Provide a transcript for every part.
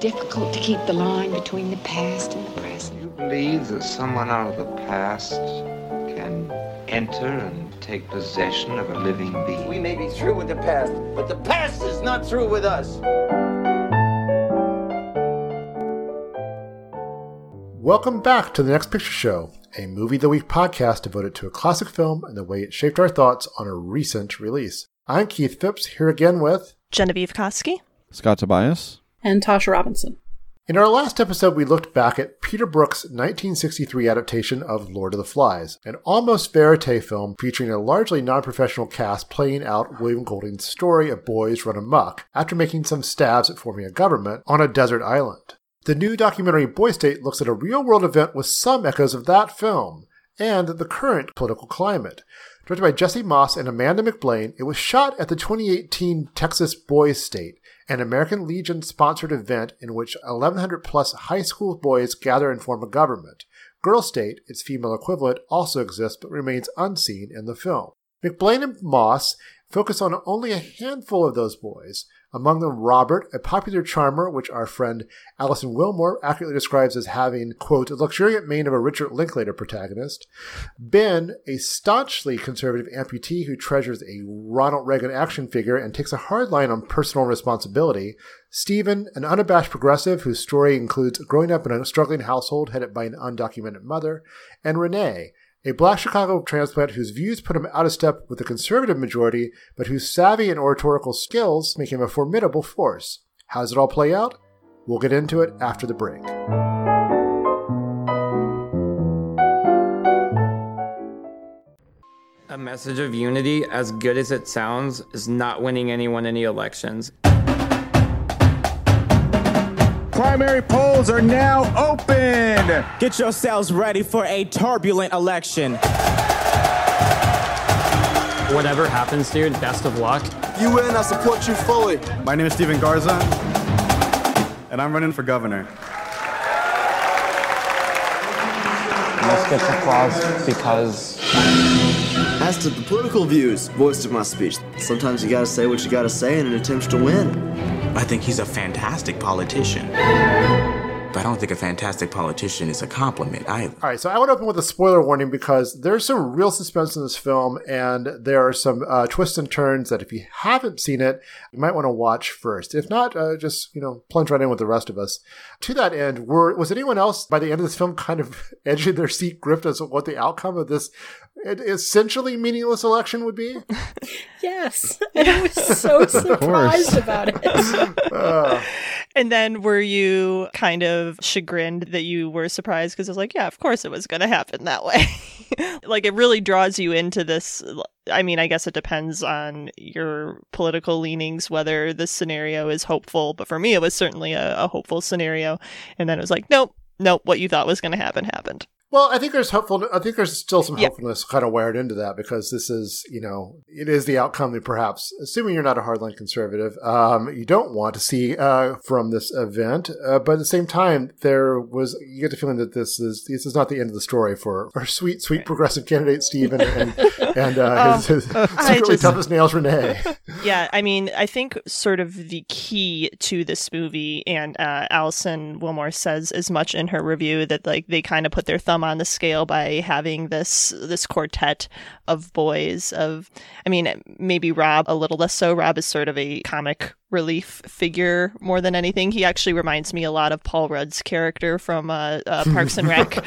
difficult to keep the line between the past and the present. Do you believe that someone out of the past can enter and take possession of a living being? We may be through with the past, but the past is not through with us. Welcome back to the Next Picture Show, a movie of the week podcast devoted to a classic film and the way it shaped our thoughts on a recent release. I'm Keith Phipps, here again with Genevieve Koski, Scott Tobias, and Tasha Robinson. In our last episode, we looked back at Peter Brook's 1963 adaptation of Lord of the Flies, an almost verite film featuring a largely non professional cast playing out William Golding's story of boys run amok after making some stabs at forming a government on a desert island. The new documentary Boy State looks at a real world event with some echoes of that film and the current political climate. Directed by Jesse Moss and Amanda McBaine, it was shot at the 2018 Texas Boys State, an American Legion sponsored event in which 1,100 plus high school boys gather and form a government. Girl State, its female equivalent, also exists but remains unseen in the film. McBaine and Moss focus on only a handful of those boys, among them, Robert, a popular charmer, which our friend Alison Willmore accurately describes as having, quote, a luxuriant mane of a Richard Linklater protagonist. Ben, a staunchly conservative amputee who treasures a Ronald Reagan action figure and takes a hard line on personal responsibility. Stephen, an unabashed progressive whose story includes growing up in a struggling household headed by an undocumented mother. And Renee, a black Chicago transplant whose views put him out of step with the conservative majority, but whose savvy and oratorical skills make him a formidable force. How does it all play out? We'll get into it after the break. A message of unity, as good as it sounds, is not winning anyone any elections. Primary polls are now open. Get yourselves ready for a turbulent election. Whatever happens, dude, best of luck. You win, I support you fully. My name is Steven Garza, and I'm running for governor. This gets applause because. As to the political views voiced in my speech, sometimes you gotta say what you gotta say in an attempt to win. I think he's a fantastic politician. But I don't think a fantastic politician is a compliment either. All right, so I would open with a spoiler warning because there's some real suspense in this film, and there are some uh, twists and turns that if you haven't seen it, you might want to watch first. If not, uh, just you know plunge right in with the rest of us. To that end, were was anyone else by the end of this film kind of edging their seat, gripped as to what the outcome of this essentially meaningless election would be? yes, and I was so surprised about it. uh. And then were you kind of chagrined that you were surprised because it was like, yeah, of course it was going to happen that way. like it really draws you into this. I mean, I guess it depends on your political leanings whether this scenario is hopeful. But for me, it was certainly a, a hopeful scenario. And then it was like, nope, nope, what you thought was going to happen happened. Well, I think there's hopeful. I think there's still some hopefulness kind of wired into that because this is, you know, it is the outcome that perhaps, assuming you're not a hardline conservative, um, you don't want to see uh, from this event. Uh, but at the same time, there was you get the feeling that this is this is not the end of the story for our sweet, sweet progressive candidate Stephen and and uh, his, his secretly just, tough as nails Renee. Yeah, I mean, I think sort of the key to this movie, and uh, Alison Willmore says as much in her review that like they kind of put their thumb on the scale by having this this quartet of boys of I mean maybe Rob a little less so. Rob is sort of a comic relief figure more than anything. He actually reminds me a lot of Paul Rudd's character from uh, uh, Parks and Rec.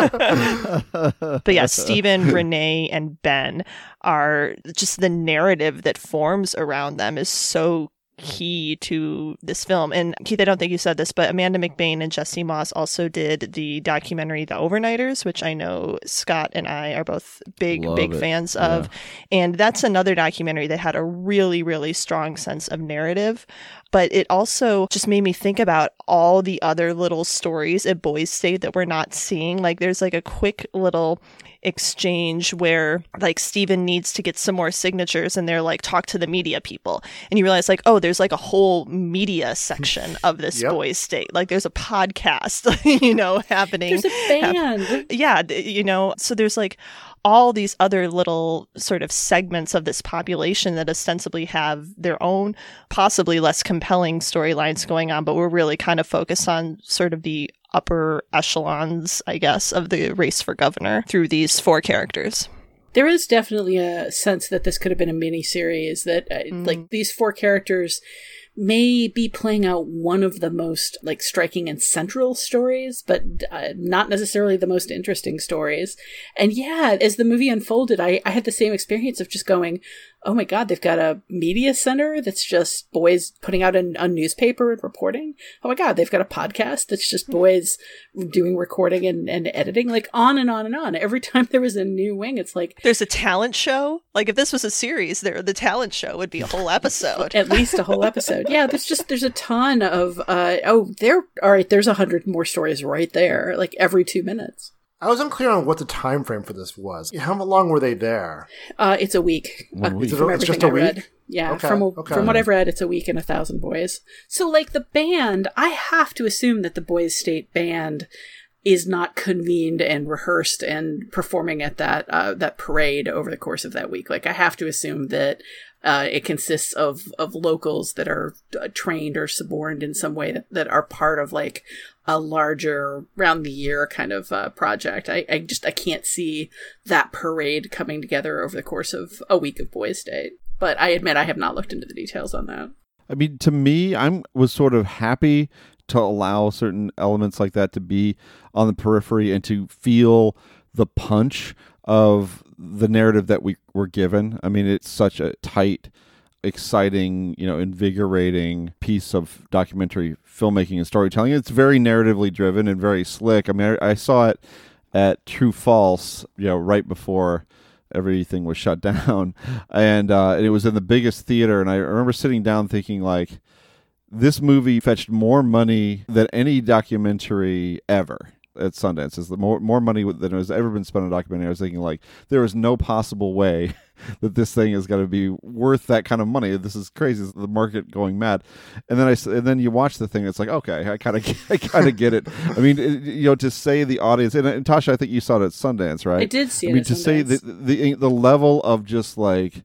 But yeah Stephen Renee and Ben are just the narrative that forms around them is so key to this film. And Keith, I don't think you said this, but Amanda McBaine and Jesse Moss also did the documentary The Overnighters, which I know Scott and I are both big, Love big it. fans yeah. of. And that's another documentary that had a really, really strong sense of narrative. But it also just made me think about all the other little stories at Boys State that we're not seeing. Like there's like a quick little exchange where like Stephen needs to get some more signatures and they're like talk to the media people and you realize like oh there's like a whole media section of this yep. boys state like there's a podcast you know happening there's a band yeah you know so there's like all these other little sort of segments of this population that ostensibly have their own, possibly less compelling storylines going on, but we're really kind of focused on sort of the upper echelons, I guess, of the race for governor through these four characters. There is definitely a sense that this could have been a mini series that, uh, mm. like, these four characters may be playing out one of the most like striking and central stories, but uh, not necessarily the most interesting stories. And yeah, as the movie unfolded, I, I had the same experience of just going, oh my god, they've got a media center that's just boys putting out a, a, newspaper and reporting. Oh my god, they've got a podcast that's just boys doing recording and, and editing, like on and on and on. Every time there was a new wing, it's like there's a talent show. Like if this was a series, there the talent show would be a whole episode, at least a whole episode. Yeah, there's just there's a ton of uh oh there all right. There's a hundred more stories right there, like every two minutes. I was unclear on what the time frame for this was. How long were they there? Uh, it's a week. One week. From it's just a I week. Read. Yeah, okay, from okay. from what I've read, it's a week and a thousand boys. So, like the band, I have to assume that the Boys State Band is not convened and rehearsed and performing at that uh, that parade over the course of that week. Like, I have to assume that uh, it consists of of locals that are uh, trained or suborned in some way that, that are part of like a larger round the year kind of uh, project. I, I just I can't see that parade coming together over the course of a week of Boys State. But I admit I have not looked into the details on that. I mean, to me, I'm was sort of happy to allow certain elements like that to be on the periphery and to feel the punch of the narrative that we were given. I mean, it's such a tight, exciting, you know, invigorating piece of documentary filmmaking and storytelling. It's very narratively driven and very slick. I mean, I, I saw it at True False, you know, right before everything was shut down, and uh, and it was in the biggest theater. And I remember sitting down thinking like, this movie fetched more money than any documentary ever at Sundance. Is the more more money than has ever been spent on a documentary. I was thinking like there is no possible way that this thing is going to be worth that kind of money. This is crazy. Is the market going mad. And then I and then you watch the thing. It's like okay, I kind of I kind of get it. I mean, it, you know, to say the audience and, and, Tasha, I think you saw it at Sundance, right? I did see. I mean, to Sundance. say the, the the level of just like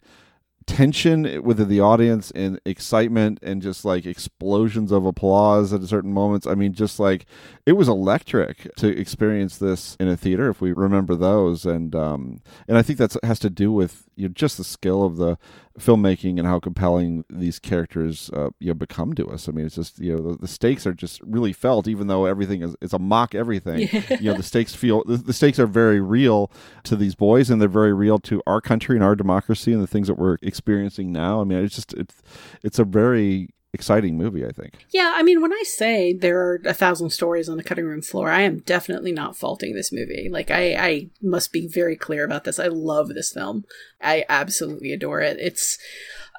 tension within the audience and excitement and just like explosions of applause at certain moments. I mean, just like it was electric to experience this in a theater if we remember those. And um, and I think that has to do with you know, just the skill of the filmmaking and how compelling these characters uh, you know become to us. I mean, it's just you know the, the, stakes are just really felt, even though everything is it's a mock everything. Yeah. You know, the stakes feel the, the, stakes are very real to these boys, and they're very real to our country and our democracy and the things that we're experiencing now. I mean, it's just it's it's a very exciting movie, I think. Yeah, I mean, when I say there are a thousand stories on the cutting room floor, I am definitely not faulting this movie. Like, I, I must be very clear about this. I love this film. I absolutely adore it. It's,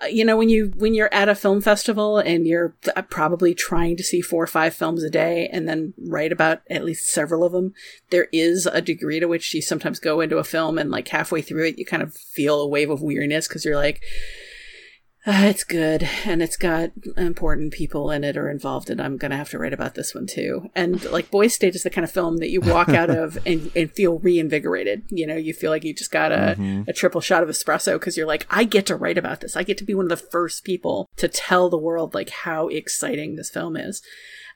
uh, you know, when you when you're at a film festival and you're uh, probably trying to see four or five films a day and then write about at least several of them, there is a degree to which you sometimes go into a film and like halfway through it, you kind of feel a wave of weariness because you're like uh, it's good and it's got important people in it or involved and i'm gonna have to write about this one too. And like boys state is the kind of film that you walk out of and, and feel reinvigorated. You know you feel like you just got a, mm-hmm. a triple shot of espresso because you're like i get to write about this. I get to be one of the first people to tell the world like how exciting this film is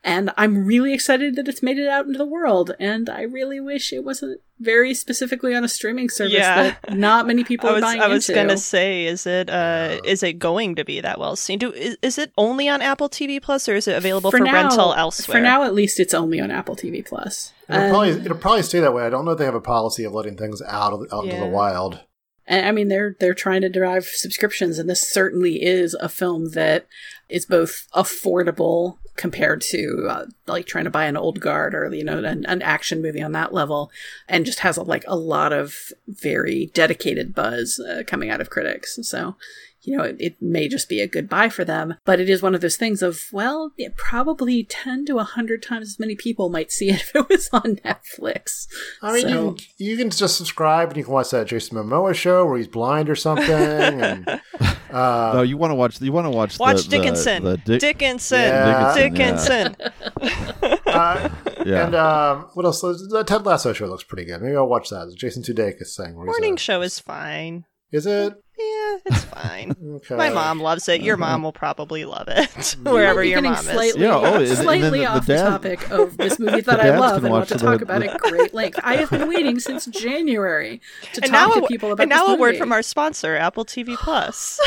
and I'm really excited that it's made it out into the world. And I really wish it wasn't very specifically on a streaming service yeah. that not many people I was, are buying I was into. gonna say, is it uh, is it going to be that well seen? Do is, is it only on Apple TV Plus or is it available for, for now, rental elsewhere? For now, at least, it's only on Apple TV Plus. It'll, um, probably, it'll probably stay that way. I don't know if they have a policy of letting things out, of, out yeah. into the wild. And I mean, they're they're trying to derive subscriptions, and this certainly is a film that is both affordable compared to uh, like trying to buy an old guard or you know an, an action movie on that level, and just has a, like a lot of very dedicated buzz uh, coming out of critics. So you know, it, it, may just be a good buy for them. But it is one of those things of, well, probably 10 to 100 times as many people might see it if it was on Netflix. I mean, so. you, can, you, can, just subscribe and you can watch that Jason Momoa show where he's blind or something. and, uh, no, you want to watch, you want to watch, watch the, Dickinson. The, the Dick- Dickinson. Yeah. Dickinson. Dickinson. Yeah. uh, Yeah. And um, what else? The Ted Lasso show looks pretty good. Maybe I'll watch that. Jason Sudeikis saying Morning at. show is fine. Is it? Yeah, it's fine. Okay. My mom loves it. Your mom will probably love it. Wherever might be your getting mom slightly, is. Yeah, oh, and- and slightly then the- off the the, dad- topic of this movie that I love and want watch to the- talk about the- at great length. I have been waiting since January to and talk now, to a, people about and now this a word from our sponsor, Apple TV Plus.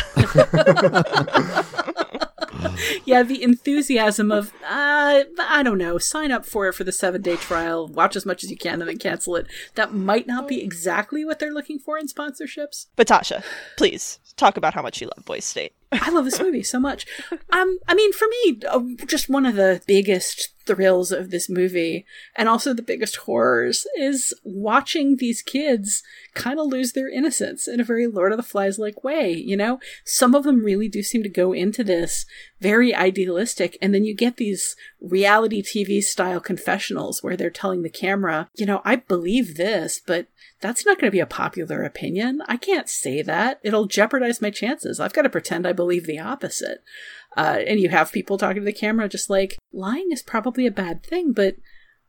yeah, the enthusiasm of uh, I don't know, sign up for it for the seven day trial, watch as much as you can, and then cancel it. That might not be exactly what they're looking for in sponsorships. but Tasha, please talk about how much you love Boys State. I love this movie so much. Um, I mean, for me, uh, just one of the biggest thrills of this movie, and also the biggest horrors, is watching these kids kind of lose their innocence in a very Lord of the Flies like way. You know, some of them really do seem to go into this very idealistic, and then you get these reality TV style confessionals where they're telling the camera, you know, I believe this, but that's not going to be a popular opinion. I can't say that. It'll jeopardize my chances. I've got to pretend I believe the opposite. Uh, and you have people talking to the camera just like, lying is probably a bad thing, but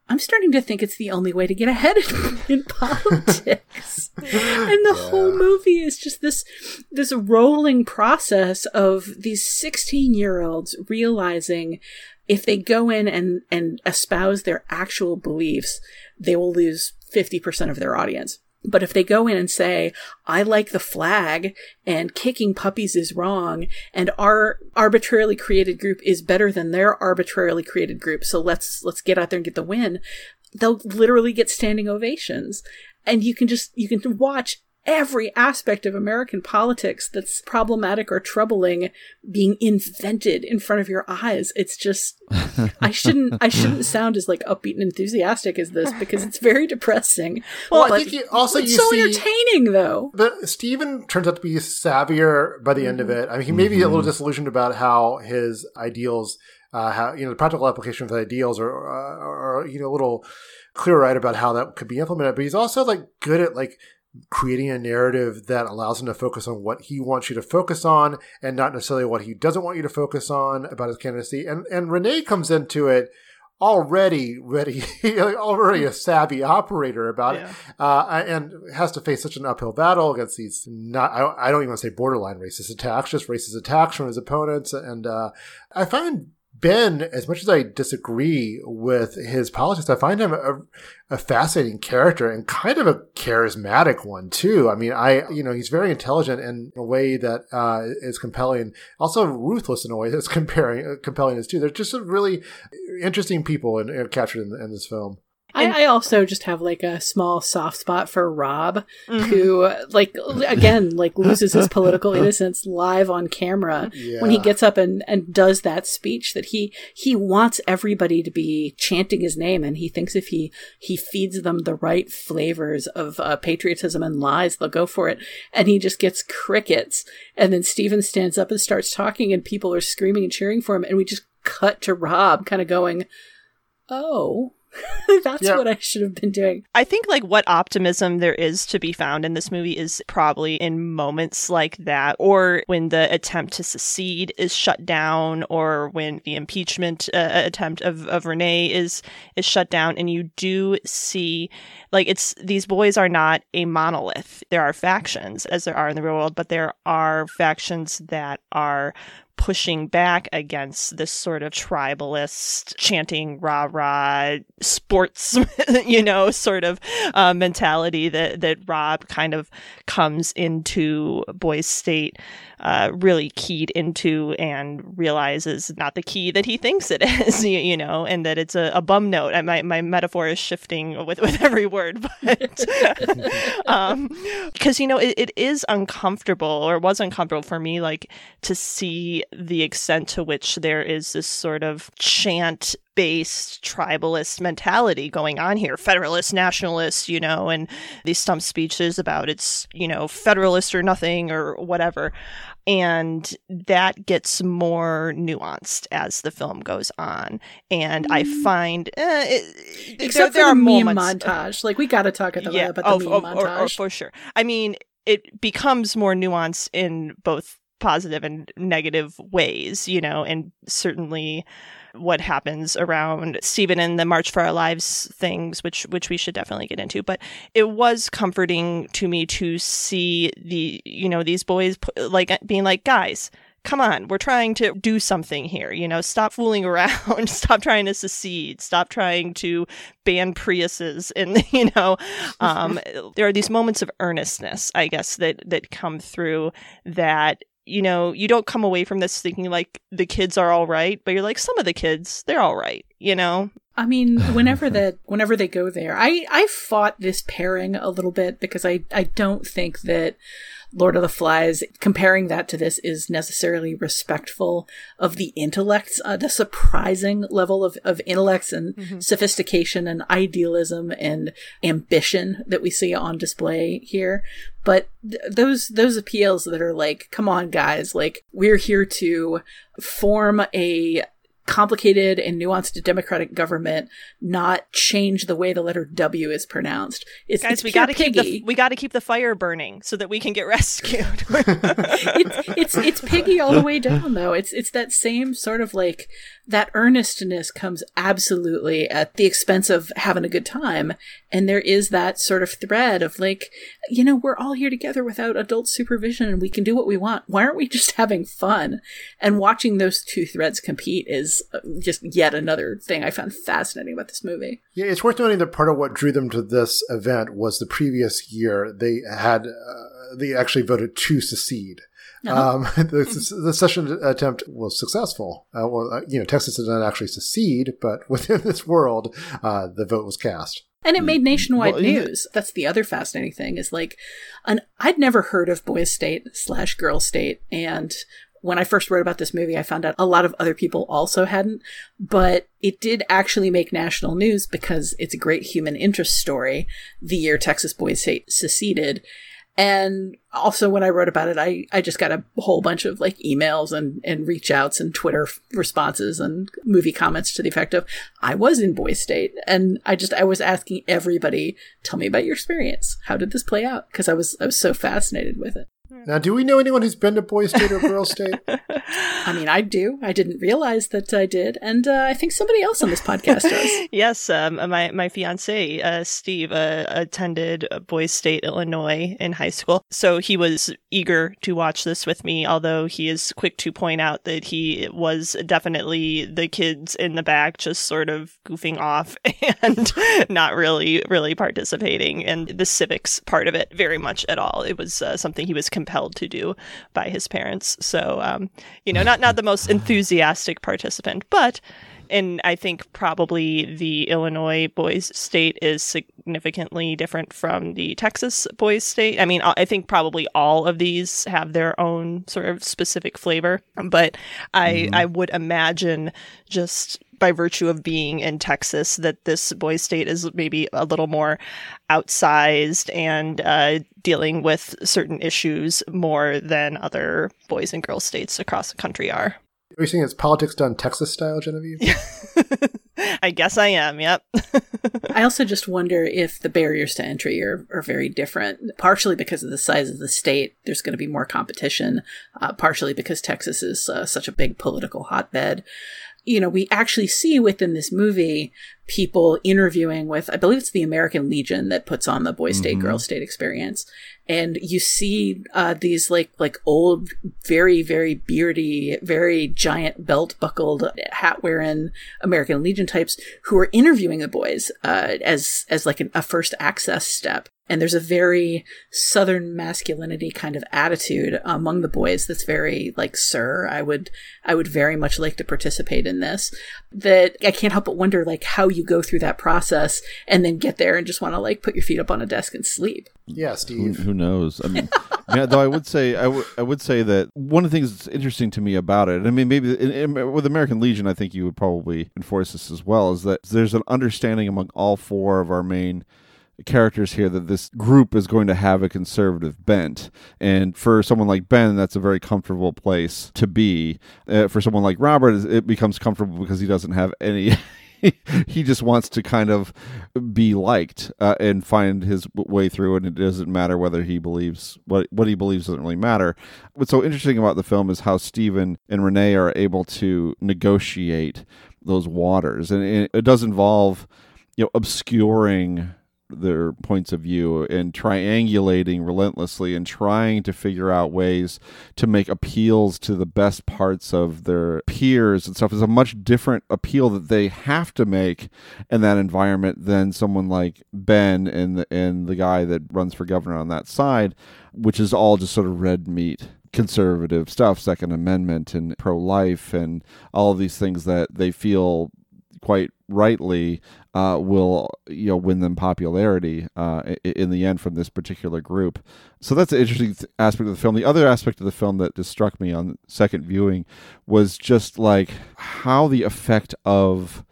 I'm starting to think it's the only way to get ahead in, in politics. and the whole movie is just this this rolling process of these 16 year olds realizing if they go in and, and espouse their actual beliefs, they will lose 50% of their audience. But if they go in and say, I like the flag and kicking puppies is wrong and our arbitrarily created group is better than their arbitrarily created group. So let's, let's get out there and get the win. They'll literally get standing ovations. And you can just, you can watch every aspect of American politics that's problematic or troubling being invented in front of your eyes. It's just, I shouldn't, I shouldn't sound as like upbeat and enthusiastic as this because it's very depressing. Well, I think you, also it's you so see, entertaining though. But Stephen turns out to be savvier by the end of it. I mean, he may be a little disillusioned about how his ideals, uh, how you know, the practical application of the ideals are, are, are you know, a little clear-eyed about how that could be implemented. But he's also like good at like creating a narrative that allows him to focus on what he wants you to focus on and not necessarily what he doesn't want you to focus on about his candidacy. And and Renee comes into it already ready, already a savvy operator about it, uh, and has to face such an uphill battle against these not, I, I don't even want to say borderline racist attacks, just racist attacks from his opponents. And uh, I find Ben, as much as I disagree with his politics, I find him a, a fascinating character and kind of a charismatic one too. I mean, I, you know, he's very intelligent in a way that uh, is compelling, also ruthless in a way that's comparing, uh, compelling as too. They're just really interesting people in, in, captured in, in this film. I, I also just have like a small soft spot for Rob, Mm-hmm. who like again like loses his political innocence live on camera when he gets up and, and does that speech that he he wants everybody to be chanting his name and he thinks if he he feeds them the right flavors of uh, patriotism and lies they'll go for it. And he just gets crickets. And then Steven stands up and starts talking and people are screaming and cheering for him. And we just cut to Rob kind of going oh that's Yeah. what I should have been doing. I think like what optimism there is to be found in this movie is probably in moments like that, or when the attempt to secede is shut down, or when the impeachment uh, attempt of, of Renee is is shut down, and you do see like it's these boys are not a monolith. There are factions as there are in the real world, but there are factions that are pushing back against this sort of tribalist chanting rah rah sports you know sort of uh, mentality that that rob kind of comes into boys state uh, really keyed into and realizes not the key that he thinks it is you, you know and that it's a, a bum note. My, my metaphor is shifting with, with every word but um because you know it, it is uncomfortable or was uncomfortable for me like to see the extent to which there is this sort of chant based tribalist mentality going on here federalist nationalist you know and these stump speeches about it's you know federalist or nothing or whatever and that gets more nuanced as the film goes on and i find eh, it, Except there, for are the meme moments montage. Like we got to talk about yeah, about the oh, meme oh, montage. for sure. I mean, it becomes more nuanced in both positive and negative ways, you know, and certainly what happens around Stephen and the March for Our Lives things, which which we should definitely get into. But it was comforting to me to see the you know these boys like being like guys. Come on, we're trying to do something here. You know, stop fooling around. stop trying to secede. Stop trying to ban Priuses. And you know, um, there are these moments of earnestness, I guess, that that come through that you know, you don't come away from this thinking like the kids are all right, but you're like some of the kids, they're all right, you know. I mean, whenever that whenever they go there, I I fought this pairing a little bit because I I don't think that Lord of the Flies, comparing that to this is necessarily respectful of the intellects, uh, the surprising level of, of intellects and mm-hmm. sophistication and idealism and ambition that we see on display here. But th- those, those appeals that are like, come on guys, like, we're here to form a complicated and nuanced democratic government not change the way the letter W is pronounced. It's, Guys, it's we got to keep the we got to keep the fire burning so that we can get rescued. it's, it's it's piggy all the way down though. It's it's that same sort of like that earnestness comes absolutely at the expense of having a good time. And there is that sort of thread of like, you know, we're all here together without adult supervision and we can do what we want. Why aren't we just having fun? And watching those two threads compete is uh, just yet another thing I found fascinating about this movie. Yeah, it's worth noting that part of what drew them to this event was the previous year they had, uh, they actually voted to secede. Uh-huh. Um, the, the secession attempt was successful. Uh, well, uh, you know, Texas did not actually secede, but within this world, uh, the vote was cast. And it made mm-hmm. nationwide well, news. That's the other fascinating thing is like, an, I'd never heard of boys state slash girl state. And when I first wrote about this movie, I found out a lot of other people also hadn't, but it did actually make national news because it's a great human interest story the year Texas boys state seceded. And also when I wrote about it, I, I just got a whole bunch of like emails and, and reach outs and Twitter responses and movie comments to the effect of, I was in Boy State. And I just, I was asking everybody, tell me about your experience. How did this play out? Cause I was, I was so fascinated with it. Now, do we know anyone who's been to Boy State or Girl State? I mean, I do. I didn't realize that I did, and uh, I think somebody else on this podcast does. yes, um, my my fiance uh, Steve uh, attended Boy State, Illinois, in high school, so he was eager to watch this with me. Although he is quick to point out that he was definitely the kids in the back, just sort of goofing off and not really, really participating in the civics part of it very much at all. It was uh, something he was compelled to do by his parents. So, um, you know, not not the most enthusiastic participant, but and I think probably the Illinois boys state is significantly different from the Texas boys state. I mean, I think probably all of these have their own sort of specific flavor, but I mm-hmm. I would imagine just by virtue of being in Texas that this boys state is maybe a little more outsized and uh, dealing with certain issues more than other boys and girls states across the country are. Are you saying it's politics done Texas style, Genevieve? I guess I am, yep. I also just wonder if the barriers to entry are, are very different, partially because of the size of the state. There's going to be more competition, uh, partially because Texas is uh, such a big political hotbed you know, we actually see within this movie people interviewing with, I believe it's the American Legion that puts on the boy state, mm-hmm. girl state experience. And you see, uh, these like, like old, very, very beardy, very giant belt buckled, hat wearing American Legion types who are interviewing the boys, uh, as, as like an, a first access step. And there's a very southern masculinity kind of attitude among the boys that's very like, sir, I would, I would very much like to participate in this. That I can't help but wonder like how you go through that process and then get there and just want to like put your feet up on a desk and sleep. Yeah, Steve. Who, who knows? I mean, yeah, though I would say, I, w- I would say that one of the things that's interesting to me about it, I mean, maybe in, in, with American Legion, I think you would probably enforce this as well, is that there's an understanding among all four of our main characters here that this group is going to have a conservative bent. And for someone like Ben, that's a very comfortable place to be. Uh, for someone like Robert, it becomes comfortable because he doesn't have any he just wants to kind of be liked uh, and find his way through, and it doesn't matter whether he believes what what he believes doesn't really matter. What's so interesting about the film is how Stephen and Renee are able to negotiate those waters, and it, it does involve you know obscuring their points of view and triangulating relentlessly and trying to figure out ways to make appeals to the best parts of their peers and stuff. Is a much different appeal that they have to make in that environment than someone like Ben and the, and the guy that runs for governor on that side, which is all just sort of red meat conservative stuff, Second Amendment and pro life and all these things that they feel quite rightly uh, will you know win them popularity uh, in the end from this particular group. So that's an interesting aspect of the film. The other aspect of the film that just struck me on second viewing was just like how the effect of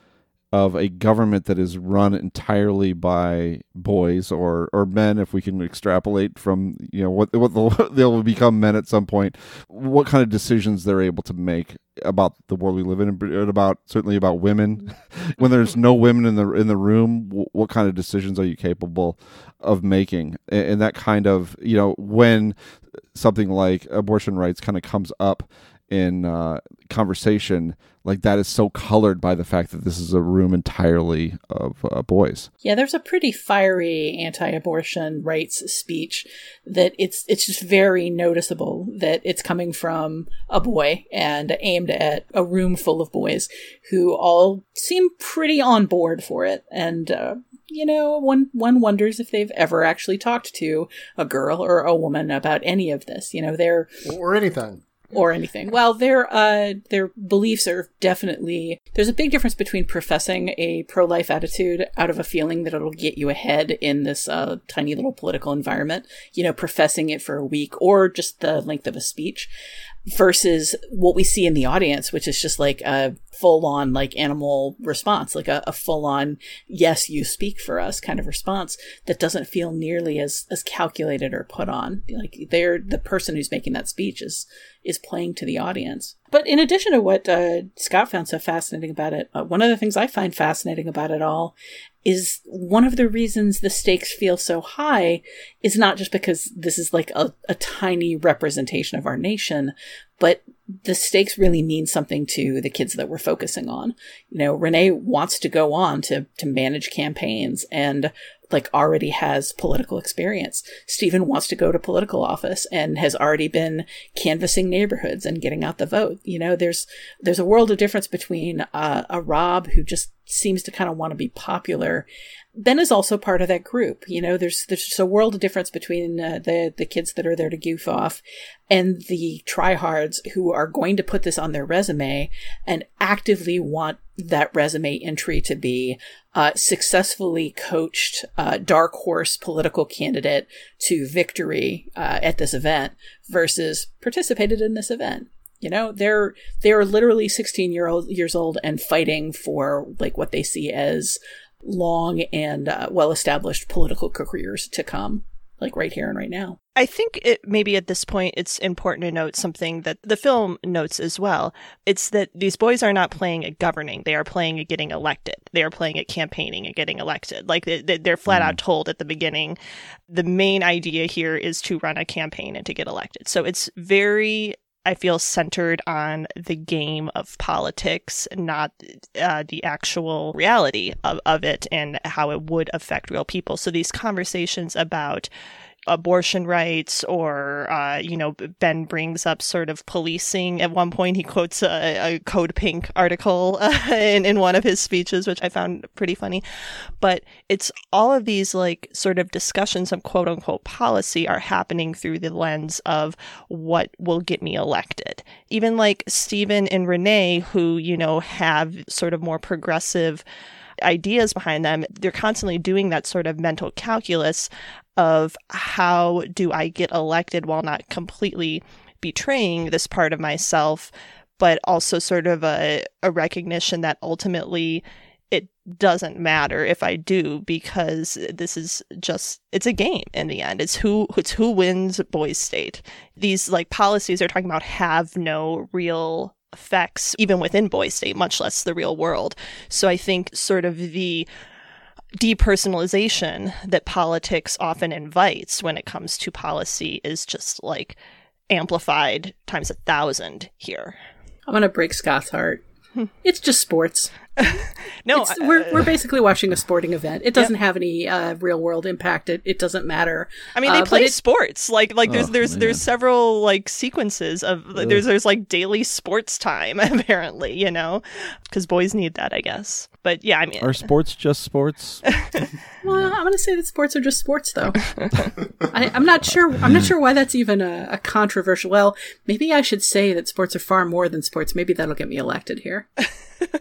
of a government that is run entirely by boys or or men if we can extrapolate from you know what what they'll, they'll become men at some point what kind of decisions they're able to make about the world we live in and about certainly about women. When there's no women in the in the room what kind of decisions are you capable of making? And that kind of you know when something like abortion rights kind of comes up in uh, conversation like that is so colored by the fact that this is a room entirely of uh, boys. Yeah, there's a pretty fiery anti-abortion rights speech that it's it's just very noticeable that it's coming from a boy and aimed at a room full of boys who all seem pretty on board for it and uh, you know, one one wonders if they've ever actually talked to a girl or a woman about any of this. You know, they're or anything or anything. Well, their uh, their beliefs are definitely there's a big difference between professing a pro life attitude out of a feeling that it'll get you ahead in this uh, tiny little political environment, you know, professing it for a week or just the length of a speech, versus what we see in the audience, which is just like a full on like animal response, like a, a full on yes, you speak for us kind of response that doesn't feel nearly as as calculated or put on. Like they're the person who's making that speech is is playing to the audience. But in addition to what uh, Scott found so fascinating about it, uh, one of the things I find fascinating about it all is one of the reasons the stakes feel so high is not just because this is like a, a tiny representation of our nation, but the stakes really mean something to the kids that we're focusing on. You know, Renee wants to go on to, to manage campaigns and like already has political experience. Stephen wants to go to political office and has already been canvassing neighborhoods and getting out the vote. You know, there's there's a world of difference between uh, a Rob who just seems to kind of want to be popular Ben is also part of that group. You know, there's there's just a world of difference between uh, the the kids that are there to goof off and the tryhards who are going to put this on their resume and actively want that resume entry to be uh, successfully coached uh, dark horse political candidate to victory uh, at this event versus participated in this event. You know, they're they're literally 16 year old years old and fighting for like what they see as long and uh, well established political careers to come, like right here and right now. I think it maybe at this point it's important to note something that the film notes as well. It's that these boys are not playing at governing; they are playing at getting elected. They are playing at campaigning and getting elected. Like they're flat out mm. told at the beginning, the main idea here is to run a campaign and to get elected. So it's very I feel centered on the game of politics, not uh, the actual reality of, of it and how it would affect real people. So these conversations about abortion rights or uh, you know ben brings up sort of policing. At one point he quotes a, a code pink article uh, in, in one of his speeches which i found pretty funny. But it's all of these like sort of discussions of quote unquote policy are happening through the lens of what will get me elected. Even like stephen and renee who you know have sort of more progressive ideas behind them, they're constantly doing that sort of mental calculus of how do I get elected while not completely betraying this part of myself, but also sort of a, a recognition that ultimately it doesn't matter if I do because this is just it's a game in the end. It's who it's who wins boys state. These like policies they're talking about have no real effects, even within Boys State, much less the real world. So I think sort of the depersonalization that politics often invites when it comes to policy is just like amplified times a thousand here. I'm gonna break Scott's heart. Hmm. It's just sports. no, It's- we're we're basically watching a sporting event. It doesn't have any uh, real world impact. It, it doesn't matter. I mean, they Uh, play it- sports. Like, like there's Oh, there's man. there's several like sequences of like, there's there's like daily sports time apparently, you know, because boys need that, I guess. But yeah, I mean, Are sports just sports? Well, I'm gonna say that sports are just sports, though. I, I'm not sure. I'm not sure why that's even a, a controversial. Well, maybe I should say that sports are far more than sports. Maybe that'll get me elected here.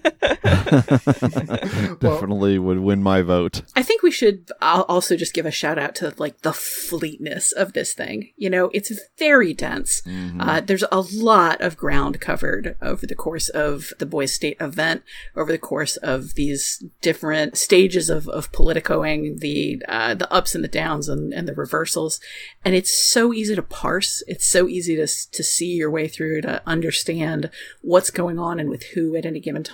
Definitely would win my vote. I think we should also just give a shout out to like the fleetness of this thing. You know, it's very dense. Uh, there's a lot of ground covered over the course of the Boys State event, over the course of these different stages of, of politicoing, the uh, the ups and the downs and, and the reversals. And it's so easy to parse. It's so easy to to see your way through to understand what's going on and with who at any given time.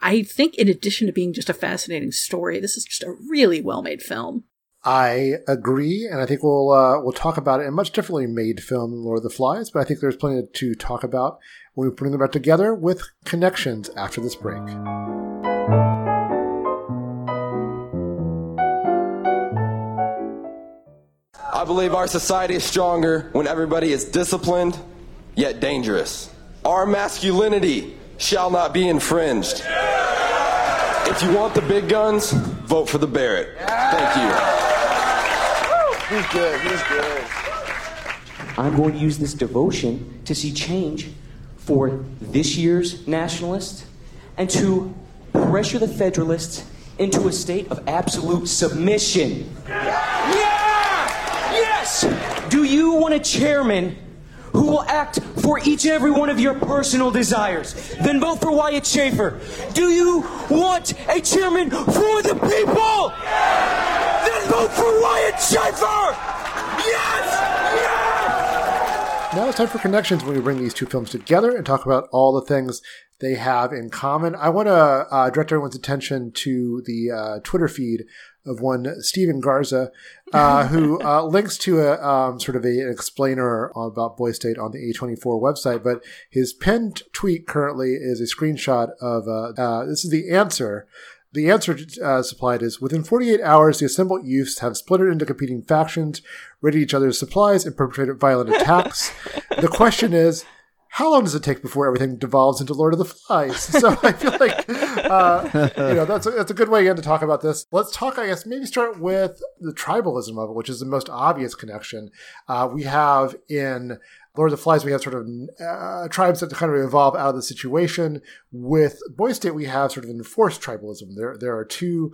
I think, in addition to being just a fascinating story, this is just a really well made film. I agree, and I think we'll uh, we'll talk about it in a much differently made film than Lord of the Flies, but I think there's plenty to talk about when we bring them back together with connections after this break. I believe our society is stronger when everybody is disciplined yet dangerous. Our masculinity shall not be infringed. If you want the big guns, vote for the Barrett. Thank you. He's good. He's good. I'm going to use this devotion to see change for this year's nationalists and to pressure the Federalists into a state of absolute submission. Yeah! Yes! Do you want a chairman who will act for each and every one of your personal desires? Then vote for Wyatt Schaefer. Do you want a chairman for the people? Then vote for Wyatt Schaefer! Yes! Now it's time for connections when we bring these two films together and talk about all the things they have in common. I want to uh, direct everyone's attention to the uh, Twitter feed of one Stephen Garza, uh, who uh, links to a um, sort of a, an explainer about Boy State on the A24 website. But his pinned tweet currently is a screenshot of uh, uh, this is the answer. The answer uh, supplied is within 48 hours, the assembled youths have splintered into competing factions, raided each other's supplies, and perpetrated violent attacks. the question is, how long does it take before everything devolves into Lord of the Flies? So I feel like uh, you know that's a, that's a good way again to talk about this. Let's talk, I guess, maybe start with the tribalism of it, which is the most obvious connection. Uh, we have in Lord of the Flies, we have sort of uh, tribes that kind of evolve out of the situation. With Boy State, we have sort of enforced tribalism. There, there are two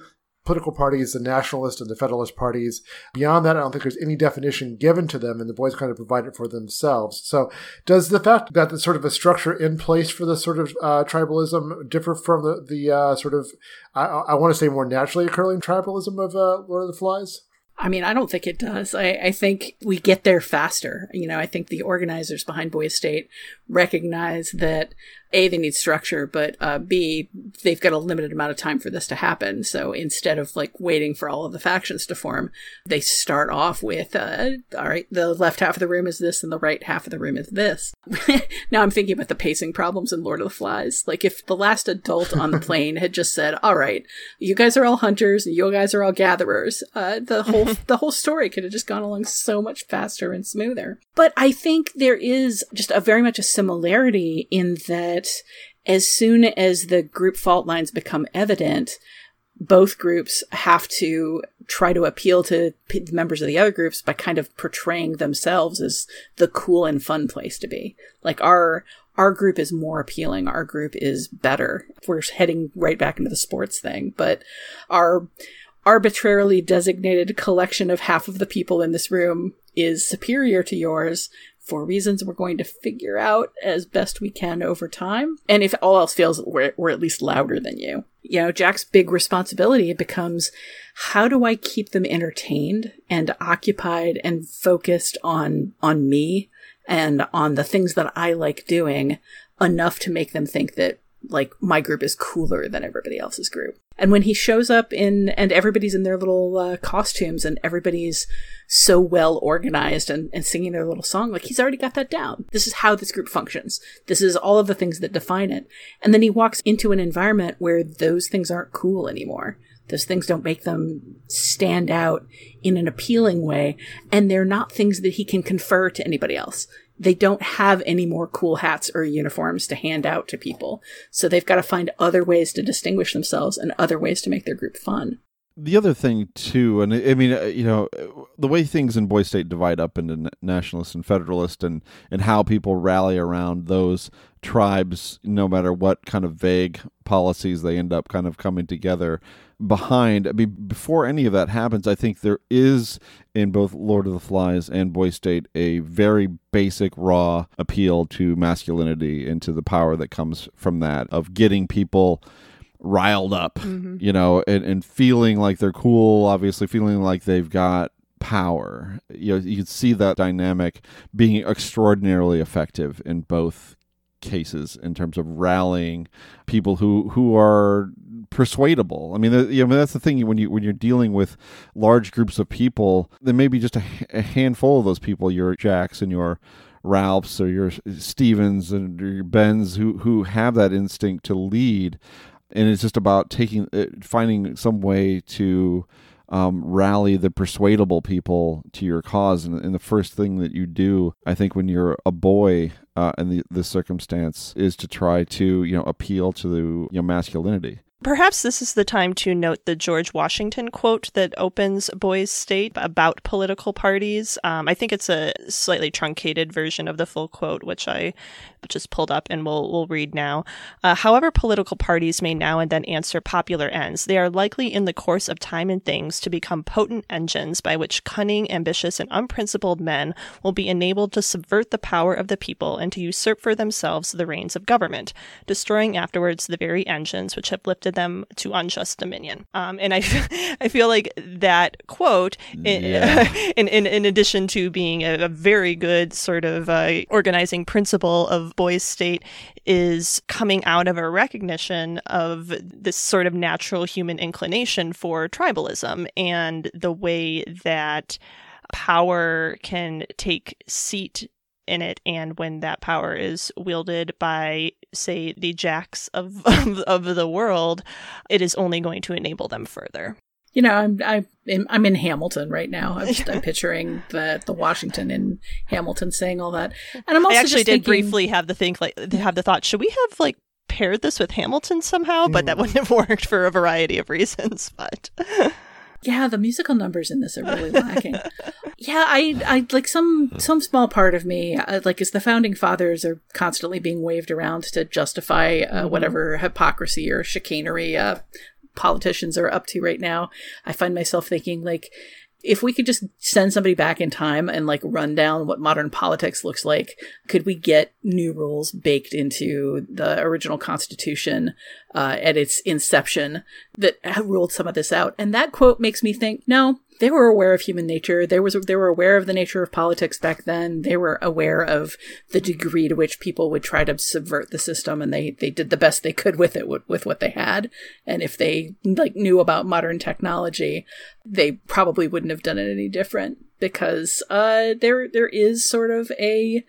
political parties, the Nationalist and the Federalist parties. Beyond that, I don't think there's any definition given to them, and the boys kind of provide it for themselves. So, does the fact that there's sort of a structure in place for this sort of uh, tribalism differ from the, the uh, sort of, I, I want to say, more naturally occurring tribalism of uh, Lord of the Flies? I mean, I don't think it does. I, I think we get there faster. You know, I think the organizers behind Boy State recognize that A, they need structure, but uh, B, they've got a limited amount of time for this to happen. So instead of like waiting for all of the factions to form, they start off with, uh, all right, the left half of the room is this and the right half of the room is this. now I'm thinking about the pacing problems in Lord of the Flies. Like if the last adult on the plane had just said, all right, you guys are all hunters and you guys are all gatherers, uh, the whole the whole story could have just gone along so much faster and smoother. But I think there is just a very much a similarity in that as soon as the group fault lines become evident, both groups have to try to appeal to p- members of the other groups by kind of portraying themselves as the cool and fun place to be. Like our our group is more appealing. Our group is better. We're heading right back into the sports thing, but our arbitrarily designated collection of half of the people in this room is superior to yours for reasons we're going to figure out as best we can over time. And if all else fails, we're, we're at least louder than you. You know, Jack's big responsibility becomes how do I keep them entertained and occupied and focused on, on me and on the things that I like doing enough to make them think that like my group is cooler than everybody else's group. And when he shows up in and everybody's in their little uh, costumes and everybody's so well organized and, and singing their little song, like he's already got that down. This is how this group functions. This is all of the things that define it. And then he walks into an environment where those things aren't cool anymore. Those things don't make them stand out in an appealing way, and they're not things that he can confer to anybody else. They don't have any more cool hats or uniforms to hand out to people. So they've got to find other ways to distinguish themselves and other ways to make their group fun. The other thing too, and I mean, uh, you know, the way things in Boy State divide up into nationalist and federalist, and and how people rally around those tribes, no matter what kind of vague policies they end up kind of coming together behind. I mean, before any of that happens, I think there is in both Lord of the Flies and Boys State a very basic, raw appeal to masculinity and to the power that comes from that of getting people riled up, mm-hmm. you know, and, and feeling like they're cool, obviously feeling like they've got power. You know, you can see that dynamic being extraordinarily effective in both cases in terms of rallying people who who are persuadable. I mean, you know, that's the thing when you when you're dealing with large groups of people, there may be just a, a handful of those people, your Jacks and your Ralphs or your Stevens and your Bens who who have that instinct to lead, and it's just about taking uh, finding some way to um, rally the persuadable people to your cause. And, and, the first thing that you do, I think, when you're a boy uh, in the, this circumstance, is to try to you know appeal to the you know masculinity. Perhaps this is the time to note the George Washington quote that opens Boys State about political parties. Um, I think it's a slightly truncated version of the full quote, which I just pulled up and we'll, we'll read now. Uh, however, political parties may now and then answer popular ends, they are likely in the course of time and things to become potent engines by which cunning, ambitious, and unprincipled men will be enabled to subvert the power of the people and to usurp for themselves the reins of government, destroying afterwards the very engines which have lifted them to unjust dominion. Um, and I, I feel like that quote, in, yeah. in, in, in, addition to being a, a very good sort of uh, organizing principle of Boys State, is coming out of a recognition of this sort of natural human inclination for tribalism and the way that power can take seat in it and when that power is wielded by say the jacks of, of, the world it is only going to enable them further. You know i'm i'm in, I'm in hamilton right now. I'm, just, I'm picturing the the washington in hamilton saying all that. And i'm also i actually did thinking, briefly have the think like have the thought should we have like paired this with hamilton somehow? But that hmm. wouldn't have worked for a variety of reasons but yeah, the musical numbers in this are really lacking. yeah, I, I like some some small part of me, uh, like as the founding fathers are constantly being waved around to justify uh, mm-hmm. whatever hypocrisy or chicanery uh, politicians are up to right now. I find myself thinking like if we could just send somebody back in time and like run down what modern politics looks like, could we get new rules baked into the original constitution uh, at its inception that ruled some of this out? And that quote makes me think, no, they were aware of human nature. They was they were aware of the nature of politics back then. They were aware of the degree to which people would try to subvert the system, and they they did the best they could with it with, with what they had. And if they like knew about modern technology, they probably wouldn't have done it any different because uh, there there is sort of a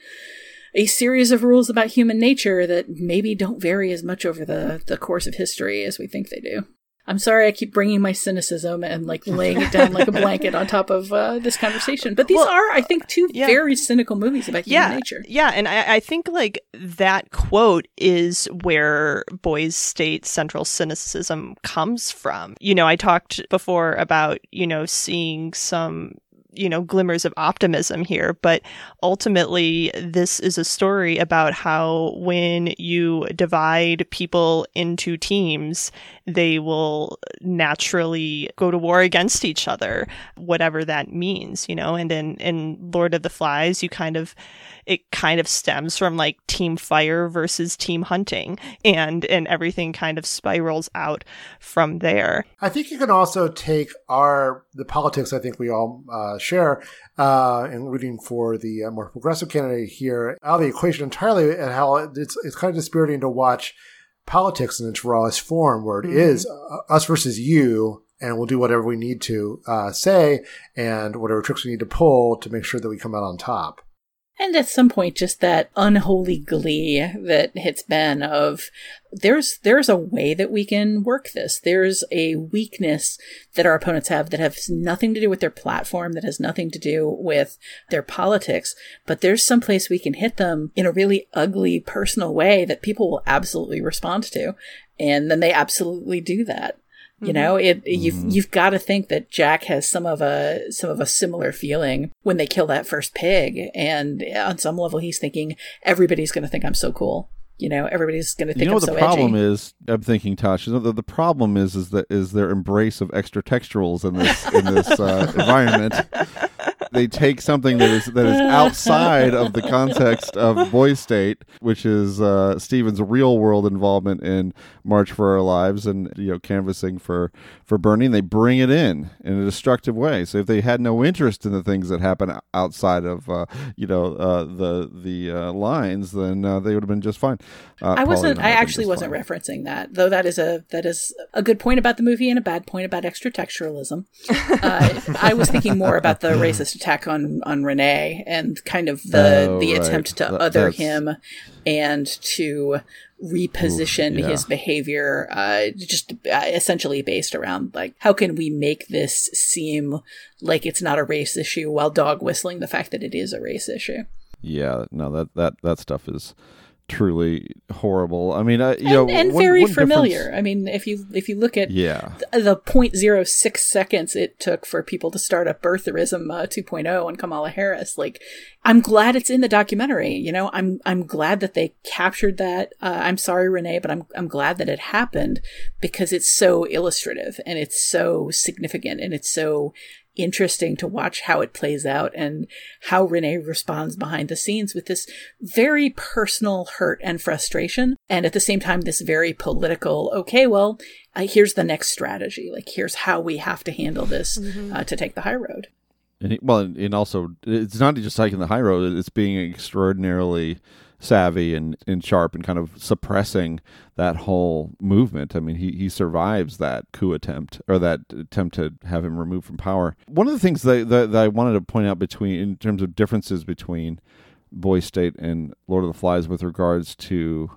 a series of rules about human nature that maybe don't vary as much over the, the course of history as we think they do. I'm sorry I keep bringing my cynicism and like laying it down like a blanket on top of uh, this conversation. But these well, are, I think, two yeah. very cynical movies about human yeah, nature. Yeah, and I, I, think like that quote is where Boys State central cynicism comes from. You know, I talked before about, you know, seeing some you know glimmers of optimism here but ultimately this is a story about how when you divide people into teams they will naturally go to war against each other whatever that means you know and in in lord of the flies you kind of it kind of stems from like team fire versus team hunting and and everything kind of spirals out from there. I think you can also take our the politics I think we all uh, share uh, in rooting for the uh, more progressive candidate here out of the equation entirely and how it's it's kind of dispiriting to watch politics in its rawest form where it mm-hmm. is uh, us versus you and we'll do whatever we need to uh, say and whatever tricks we need to pull to make sure that we come out on top. And at some point, just that unholy glee that hits Ben of there's there's a way that we can work this. There's a weakness that our opponents have that has nothing to do with their platform, that has nothing to do with their politics, but there's some place we can hit them in a really ugly personal way that people will absolutely respond to. And then they absolutely do that. You know, it you've mm-hmm. you've got to think that Jack has some of a some of a similar feeling when they kill that first pig, and on some level, he's thinking everybody's going to think I'm so cool. You know, everybody's going to think you know I'm what so the problem edgy. is. I'm thinking, Tosh. The, the problem is is that is their embrace of extra textuals in this in this uh, environment they take something that is that is outside of the context of Boys State, which is uh, Stephen's real world involvement in March for Our Lives and you know canvassing for for Bernie. They bring it in in a destructive way. So if they had no interest in the things that happen outside of uh, you know uh, the the uh, lines, then uh, they would have been just fine. Uh, I wasn't. I actually wasn't fine. referencing that, though. That is a that is a good point about the movie and a bad point about extra textualism. I was thinking more about the racist attack on on Renee and kind of the oh, the right. attempt to that, other him and to reposition Ooh, yeah. his behavior uh, just uh, essentially based around like how can we make this seem like it's not a race issue while dog whistling the fact that it is a race issue yeah no that that that stuff is truly horrible. I mean, uh, you and, know, and one, very one familiar. difference- I mean, if you if you look at Yeah. the, the 0.06 seconds it took for people to start up birtherism uh, 2.0 on Kamala Harris, like I'm glad it's in the documentary. You know, I'm I'm glad that they captured that. Uh, I'm sorry, Renee, but I'm I'm glad that it happened because it's so illustrative and it's so significant and it's so interesting to watch how it plays out and how Renee responds behind the scenes with this very personal hurt and frustration. And at the same time, this very political, okay, well, uh, here's the next strategy. Like, here's how we have to handle this mm-hmm. uh, to take the high road. And well, and also, it's not just taking the high road, it's being extraordinarily savvy and, and sharp and kind of suppressing that whole movement. I mean, he, he survives that coup attempt or that attempt to have him removed from power. One of the things that, that, that I wanted to point out between, in terms of differences between Boys State and Lord of the Flies with regards to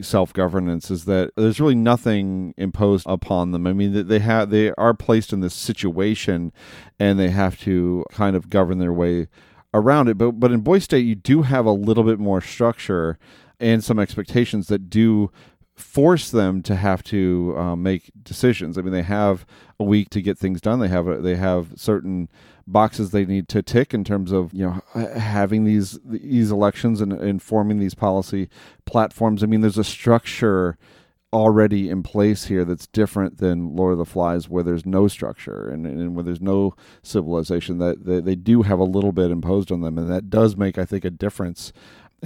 self governance is that there's really nothing imposed upon them. I mean, they have they are placed in this situation, and they have to kind of govern their way around it. But but in Boys State, you do have a little bit more structure and some expectations that do force them to have to um, make decisions. I mean, they have a week to get things done. They have they have certain boxes they need to tick in terms of you know having these these elections and, and forming these policy platforms. I mean, there's a structure already in place here that's different than Lord of the Flies, where there's no structure and, and where there's no civilization. That they, they do have a little bit imposed on them, and that does make, I think, a difference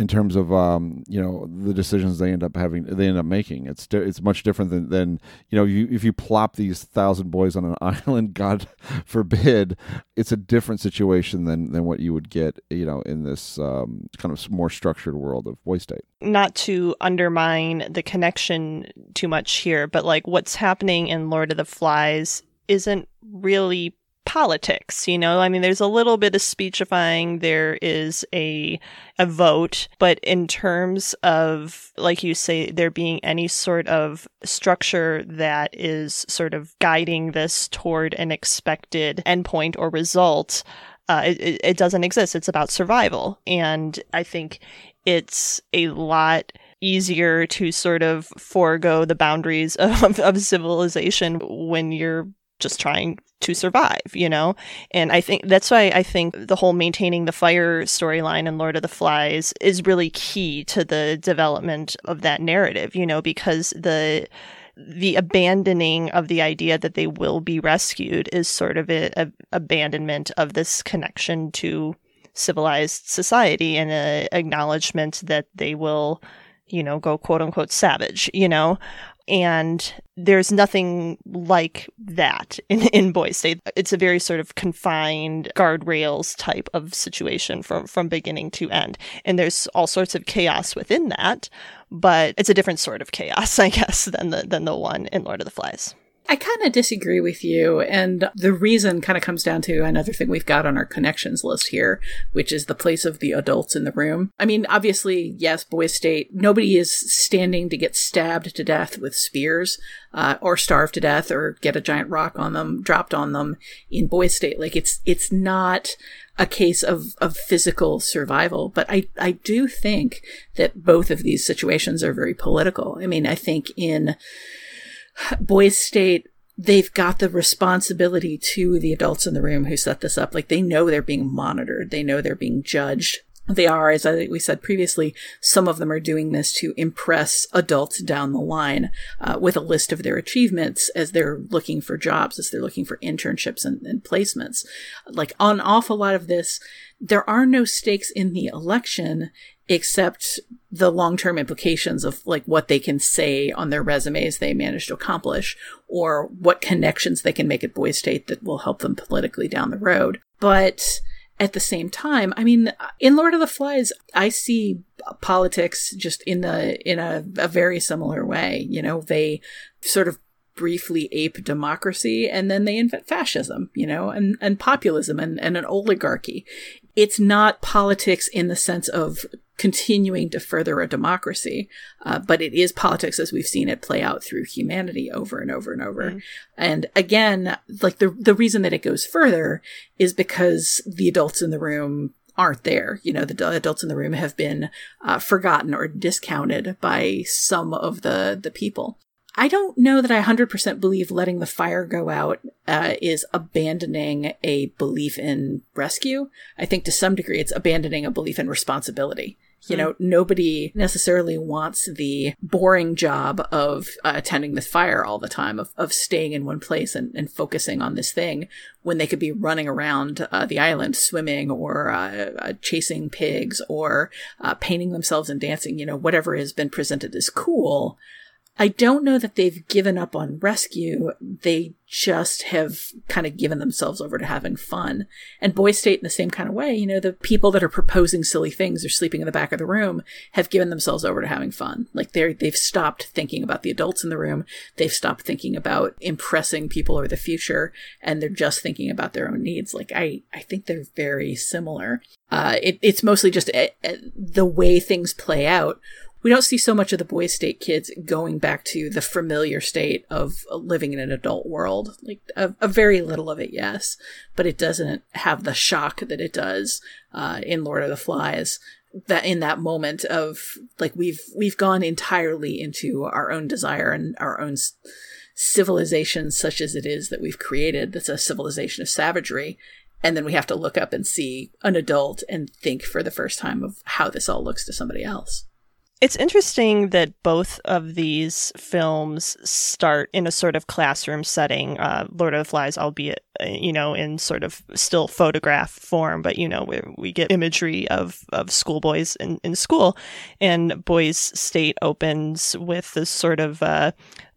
in terms of um, you know the decisions they end up having they end up making. It's it's much different than, than you know you if you plop these thousand boys on an island god forbid it's a different situation than than what you would get you know in this um, kind of more structured world of boy state. Not to undermine the connection too much here but like what's happening in lord of the flies isn't really politics you know? I mean there's a little bit of speechifying. There is a a vote. But in terms of like you say there being any sort of structure that is sort of guiding this toward an expected endpoint or result uh, it, it doesn't exist. It's about survival. And i think it's a lot easier to sort of forego the boundaries of, of civilization when you're just trying to survive, you know? And I think that's why I think the whole maintaining the fire storyline in Lord of the Flies is really key to the development of that narrative, you know, because the the abandoning of the idea that they will be rescued is sort of a, a abandonment of this connection to civilized society and an acknowledgement that they will, you know, go quote unquote savage, you know? And there's nothing like that in, in Boys State. It's a very sort of confined guardrails type of situation from, from beginning to end. And there's all sorts of chaos within that, but it's a different sort of chaos, I guess, than the than the one in Lord of the Flies. I kind of disagree with you. And the reason kind of comes down to another thing we've got on our connections list here, which is the place of the adults in the room. I mean, obviously, yes, Boys State, nobody is standing to get stabbed to death with spears uh, or starve to death or get a giant rock on them, dropped on them in Boys State. Like, it's, it's not a case of, of physical survival. But I, I do think that both of these situations are very political. I mean, I think in, Boys State, they've got the responsibility to the adults in the room who set this up. Like they know they're being monitored. They know they're being judged. They are, as I, we said previously, some of them are doing this to impress adults down the line uh, with a list of their achievements as they're looking for jobs, as they're looking for internships and, and placements. Like an awful lot of this, there are no stakes in the election except the long-term implications of like what they can say on their resumes they managed to accomplish or what connections they can make at Boys State that will help them politically down the road. But at the same time, I mean, in Lord of the Flies, I see politics just in the in a, a very similar way. You know, they sort of briefly ape democracy and then they invent fascism, you know, and, and populism and, and an oligarchy. It's not politics in the sense of continuing to further a democracy. Uh, but it is politics as we've seen it play out through humanity over and over and over. Mm. And again, like the, the reason that it goes further is because the adults in the room aren't there. You know, the adults in the room have been uh, forgotten or discounted by some of the, the people. I don't know that I 100% believe letting the fire go out uh, is abandoning a belief in rescue. I think to some degree it's abandoning a belief in responsibility. You know, nobody necessarily wants the boring job of uh, attending the fire all the time, of, of staying in one place and, and focusing on this thing when they could be running around uh, the island, swimming or uh, uh chasing pigs or uh, painting themselves and dancing, you know, whatever has been presented as cool. I don't know that they've given up on rescue. They just have kind of given themselves over to having fun. And Boys State in the same kind of way, you know, the people that are proposing silly things or sleeping in the back of the room have given themselves over to having fun. Like they're, they've stopped thinking about the adults in the room. They've stopped thinking about impressing people or the future and they're just thinking about their own needs. Like I, I think they're very similar. Uh, it, it's mostly just uh, uh, the way things play out we don't see so much of the boy state kids going back to the familiar state of living in an adult world. Like a, a very little of it, yes, but it doesn't have the shock that it does uh, in Lord of the Flies. That in that moment of like we've we've gone entirely into our own desire and our own civilization, such as it is that we've created. That's a civilization of savagery, and then we have to look up and see an adult and think for the first time of how this all looks to somebody else. It's interesting that both of these films start in a sort of classroom setting. Uh, Lord of the Flies, albeit uh, you know in sort of still photograph form, but you know we, we get imagery of of schoolboys in, in school, and Boys State opens with this sort of uh,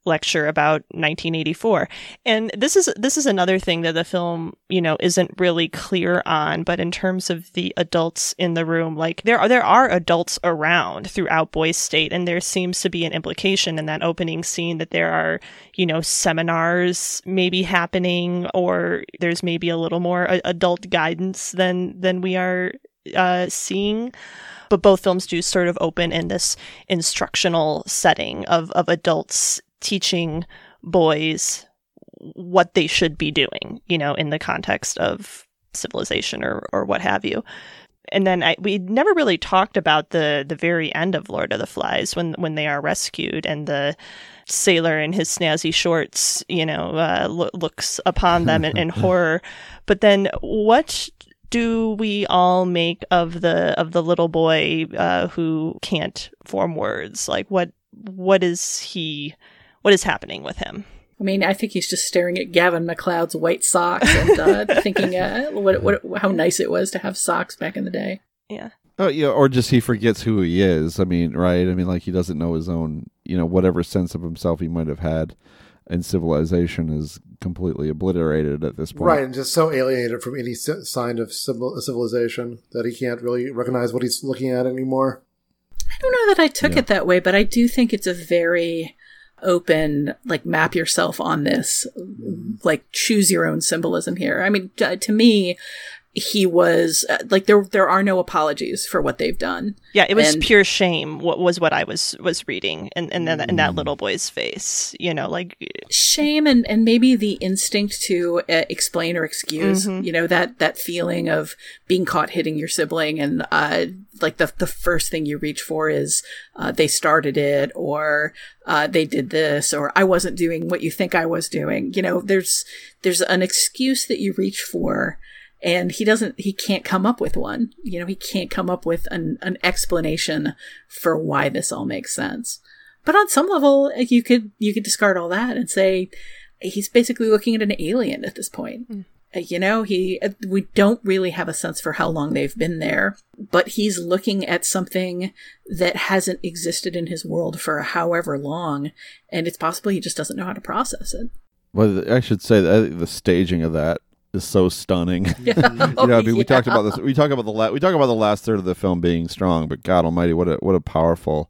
lecture about 1984. And this is this is another thing that the film, you know, isn't really clear on, but in terms of the adults in the room, like there are there are adults around throughout Boys State and there seems to be an implication in that opening scene that there are, you know, seminars maybe happening or there's maybe a little more adult guidance than than we are uh, seeing but both films do sort of open in this instructional setting of, of adults teaching boys what they should be doing, you know, in the context of civilization or, or what have you. And then I, we never really talked about the the very end of Lord of the Flies when when they are rescued and the sailor in his snazzy shorts, you know, uh, lo- looks upon them in, in horror. But then, what do we all make of the of the little boy uh, who can't form words? Like, what what is he? What is happening with him? I mean, I think he's just staring at Gavin MacLeod's white socks and uh, thinking uh, what, what, how nice it was to have socks back in the day. Yeah. Oh yeah, or just he forgets who he is. I mean, right? I mean, like he doesn't know his own, you know, whatever sense of himself he might have had in civilization is completely obliterated at this point. Right, and just so alienated from any sign of civilization that he can't really recognize what he's looking at anymore. I don't know that I took Yeah. it that way, but I do think it's a very open, like, map yourself on this, like, choose your own symbolism here. I mean, to me, he was uh, like there there are no apologies for what they've done. Yeah, it was And- pure shame. What was what I was was reading, and and then in that little boy's face, you know, like shame and and maybe the instinct to uh, explain or excuse Mhm. you know that that feeling of being caught hitting your sibling and uh like the the first thing you reach for is uh, they started it or uh, they did this or I wasn't doing what you think I was doing you know there's there's an excuse that you reach for and he doesn't he can't come up with one. You know he can't come up with an, an explanation for why this all makes sense. But on some level like, you could you could discard all that and say he's basically looking at an alien at this point. Uh, you know he uh, we don't really have a sense for how long they've been there but he's looking at something that hasn't existed in his world for however long and it's possible he just doesn't know how to process it. Well, I should say that the staging of that is so stunning. Yeah. you know, I mean, we talked about this. We talk about the la- we talk about the last third of the film being strong, but God Almighty, what a what a powerful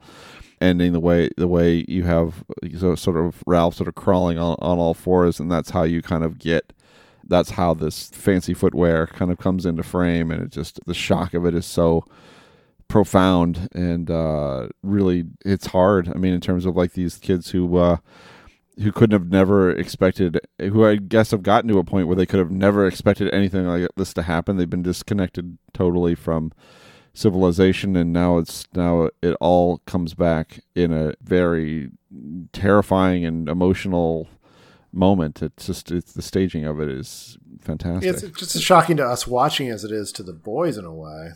ending! The way the way you have so sort of Ralph sort of crawling on, on all fours, and that's how you kind of get. That's how this fancy footwear kind of comes into frame, and it just the shock of it is so profound and uh, really it's hard. I mean, in terms of like these kids who. Uh, who couldn't have never expected who I guess have gotten to a point where they could have never expected anything like this to happen. They've been disconnected totally from civilization and now it's now it all comes back in a very terrifying and emotional moment. It's just it's the staging of it is fantastic. It's just as shocking to us watching as it is to the boys in a way,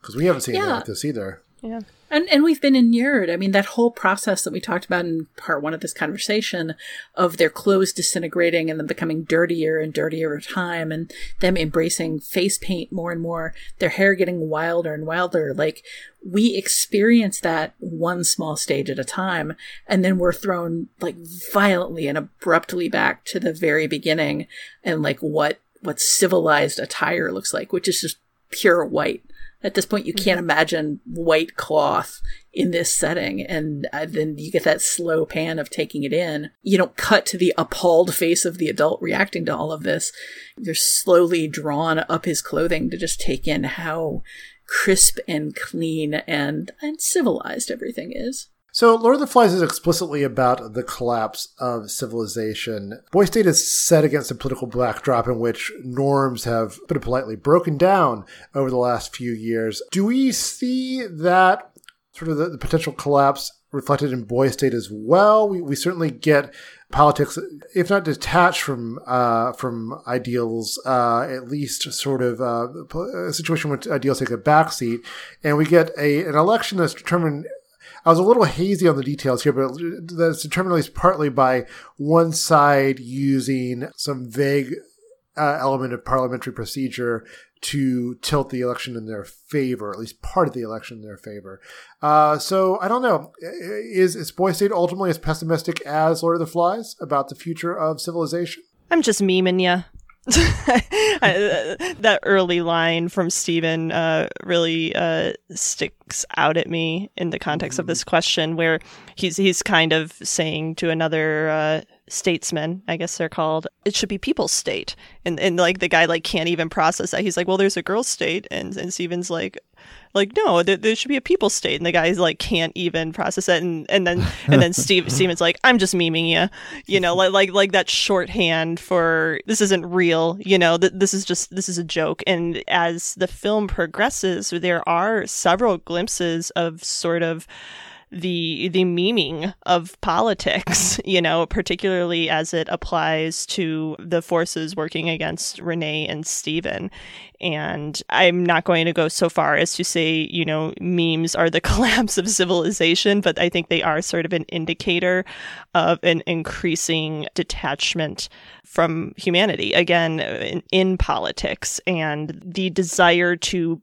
because we haven't seen anything Yeah. like this either. Yeah. And and we've been inured. I mean, that whole process that we talked about in part one of this conversation of their clothes disintegrating and them becoming dirtier and dirtier over time and them embracing face paint more and more, their hair getting wilder and wilder. Like we experience that one small stage at a time and then we're thrown like violently and abruptly back to the very beginning and like what what civilized attire looks like, which is just pure white. At this point, you can't imagine white cloth in this setting. And uh, then you get that slow pan of taking it in. You don't cut to the appalled face of the adult reacting to all of this. You're slowly drawn up his clothing to just take in how crisp and clean and, and civilized everything is. So, Lord of the Flies is explicitly about the collapse of civilization. Boys State is set against a political backdrop in which norms have, put it politely, broken down over the last few years. Do we see that sort of the, the potential collapse reflected in Boys State as well? We, we certainly get politics, if not detached from uh, from ideals, uh, at least sort of uh, a situation where ideals take a backseat, and we get a an election that's determined I was a little hazy on the details here, but that's determined at least partly by one side using some vague uh, element of parliamentary procedure to tilt the election in their favor, at least part of the election in their favor. Uh, so I don't know. Is, is Boys State ultimately as pessimistic as Lord of the Flies about the future of civilization? I'm just memeing ya. That early line from Stephen uh, really uh, sticks out at me in the context of this question, where he's he's kind of saying to another uh, statesman, I guess they're called, it should be people's state, and and like the guy like can't even process that. He's like, well, there's a girl's state, and and Stephen's like, like no, there, there should be a people state, and the guy's like can't even process it, and and then and then Steve Stephen's like, I'm just memeing you, you know, like like like that shorthand for this isn't real, you know, th- this is just this is a joke, and as the film progresses, there are several glimpses of sort of the the meaning of politics, you know, particularly as it applies to the forces working against Renee and Stephen. And I'm not going to go so far as to say, you know, memes are the collapse of civilization, but I think they are sort of an indicator of an increasing detachment from humanity, again, in, in politics, and the desire to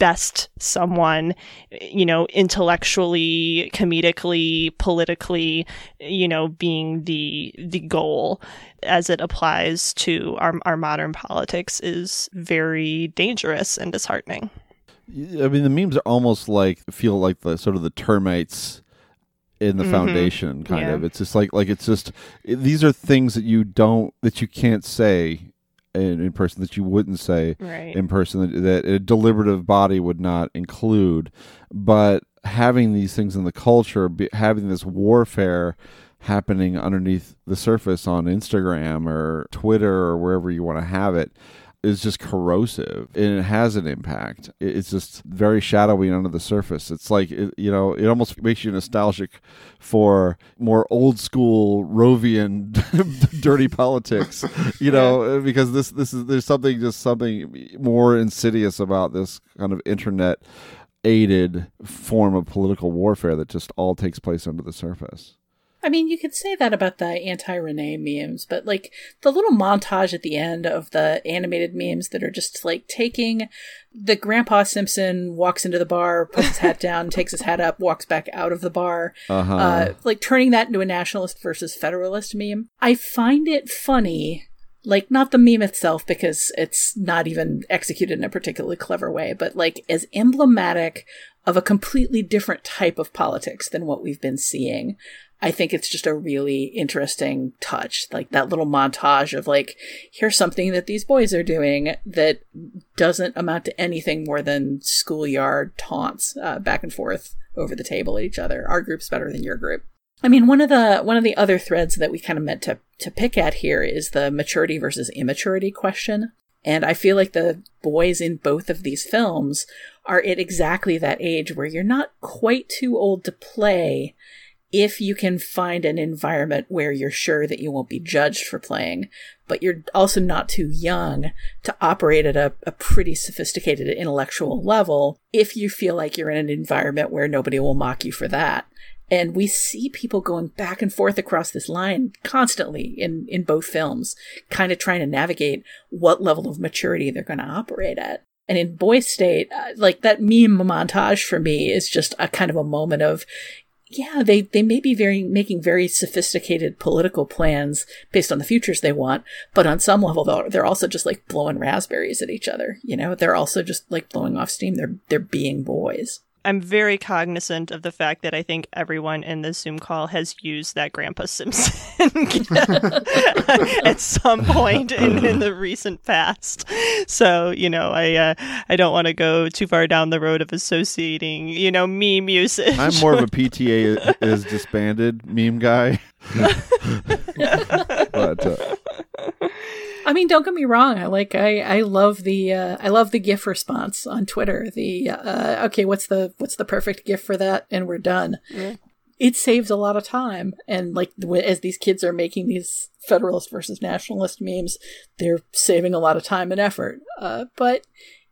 best someone, you know, intellectually, comedically, politically, you know, being the the goal as it applies to our our modern politics is very dangerous and disheartening. I mean, the memes are almost like feel like the sort of the termites in the Mhm. foundation kind Yeah. of it's just like like it's just these are things that you don't that you can't say in, in person that you wouldn't say Right. in person that, that a deliberative body would not include but having these things in the culture be, having this warfare happening underneath the surface on Instagram or Twitter or wherever you want to have it is just corrosive and it has an impact. It's just very shadowy under the surface. It's like it, you know, it almost makes you nostalgic for more old school Rovian dirty politics, you know, uh, because this this is there's something just something more insidious about this kind of internet aided form of political warfare that just all takes place under the surface. I mean, you could say that about the anti Renee memes, but like the little montage at the end of the animated memes that are just like taking the Grandpa Simpson walks into the bar, puts his hat down, takes his hat up, walks back out of the bar, Uh-huh. uh, like turning that into a nationalist versus federalist meme. I find it funny. Like, not the meme itself, because it's not even executed in a particularly clever way, but like as emblematic of a completely different type of politics than what we've been seeing. I think it's just a really interesting touch. Like that little montage of like, here's something that these boys are doing that doesn't amount to anything more than schoolyard taunts uh, back and forth over the table at each other. Our group's better than your group. I mean, one of the one of the other threads that we kind of meant to to pick at here is the maturity versus immaturity question. And I feel like the boys in both of these films are at exactly that age where you're not quite too old to play if you can find an environment where you're sure that you won't be judged for playing, but you're also not too young to operate at a, a pretty sophisticated intellectual level if you feel like you're in an environment where nobody will mock you for that. And we see people going back and forth across this line constantly in, in both films, kind of trying to navigate what level of maturity they're going to operate at. And in Boys State, uh, like that meme montage for me is just a kind of a moment of, yeah, they, they may be very making very sophisticated political plans based on the futures they want, but on some level they're, they're also just like blowing raspberries at each other. You know, they're also just like blowing off steam. They're they're being boys. I'm very cognizant of the fact that I think everyone in this Zoom call has used that Grandpa Simpson at some point in, in the recent past. So, you know, I uh, I don't want to go too far down the road of associating, you know, meme usage. I'm more of a PTA is disbanded meme guy. but uh, I mean, don't get me wrong. I like I I love the uh, I love the GIF response on Twitter. The uh, okay, what's the what's the perfect GIF for that? And we're done. It saves a lot of time, and like as these kids are making these Federalist versus Nationalist memes, they're saving a lot of time and effort. Uh, but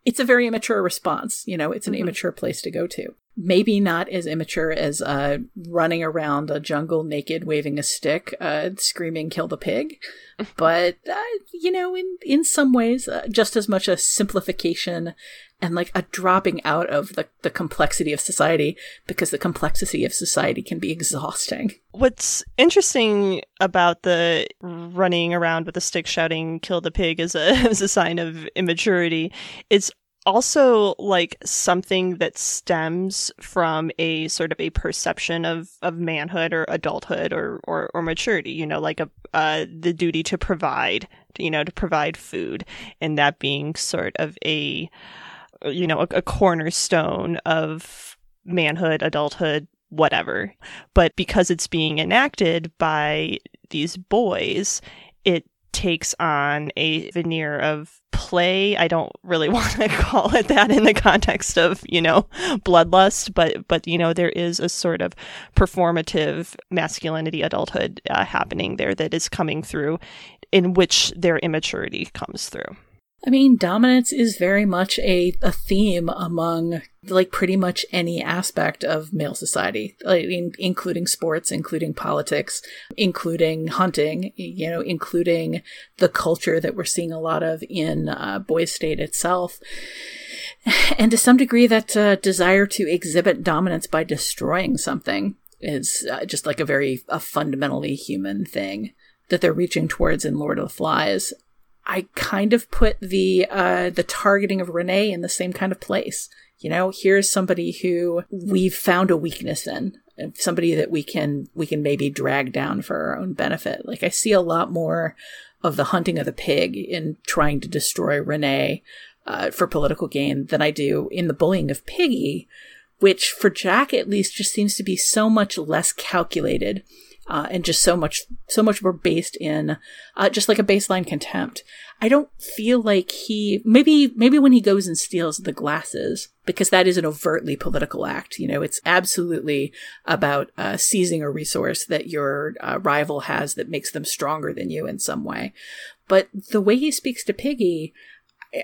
it's a very immature response. You know, it's an immature place to go to. Maybe not as immature as uh, running around a jungle naked, waving a stick, uh, screaming "kill the pig," but uh, you know, in in some ways, uh, just as much a simplification and like a dropping out of the the complexity of society because the complexity of society can be exhausting. What's interesting about the running around with a stick shouting "kill the pig" as a as a sign of immaturity is also like something that stems from a sort of a perception of of manhood or adulthood or or, or maturity you know like a uh, the duty to provide you know to provide food and that being sort of a you know a, a cornerstone of manhood adulthood whatever. But because it's being enacted by these boys takes on a veneer of play. I don't really want to call it that in the context of, you know, bloodlust, but but you know, there is a sort of performative masculinity adulthood uh, happening there that is coming through in which their immaturity comes through. I mean, dominance is very much a, a theme among like pretty much any aspect of male society, like, in, including sports, including politics, including hunting, you know, including the culture that we're seeing a lot of in uh, Boys State itself. And to some degree, that uh, desire to exhibit dominance by destroying something is uh, just like a very a fundamentally human thing that they're reaching towards in Lord of the Flies. I kind of put the uh, the targeting of Renee in the same kind of place. You know, here's somebody who we've found a weakness in, somebody that we can we can maybe drag down for our own benefit. Like I see a lot more of the hunting of the pig in trying to destroy Renee uh, for political gain than I do in the bullying of Piggy, which for Jack at least just seems to be so much less calculated uh, and just so much so much more based in uh, just like a baseline contempt. I don't feel like he maybe maybe when he goes and steals the glasses because that is an overtly political act. You know, it's absolutely about uh, seizing a resource that your uh, rival has that makes them stronger than you in some way. But the way he speaks to Piggy,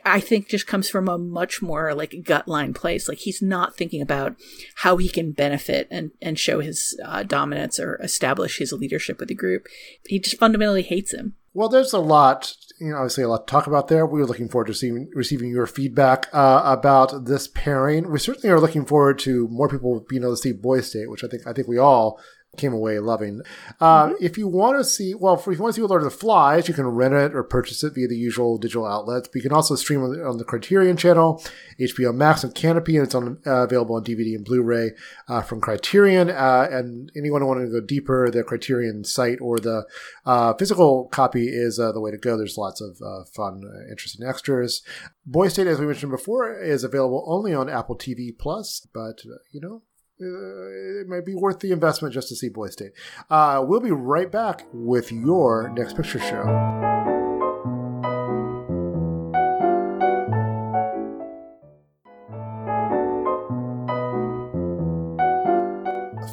I think just comes from a much more like gut line place. Like he's not thinking about how he can benefit and, and show his uh, dominance or establish his leadership with the group. He just fundamentally hates him. Well, there's a lot, you know, obviously a lot to talk about there. We are looking forward to receiving, receiving your feedback uh, about this pairing. We certainly are looking forward to more people being able to see Boys State, which I think I think we all came away loving. Uh, mm-hmm. If you want to see, well, if you want to see Lord of the Flies, you can rent it or purchase it via the usual digital outlets. But you can also stream on the, on the Criterion channel, HBO Max, and Kanopy, and it's on, uh, available on DVD and Blu-ray uh, from Criterion. Uh, and anyone wanting to go deeper, the Criterion site or the uh, physical copy is uh, the way to go. There's lots of fun, interesting extras. Boys State, as we mentioned before, is available only on Apple TV Plus, but you know it might be worth the investment just to see Boys State. Uh, we'll be right back with your next picture show.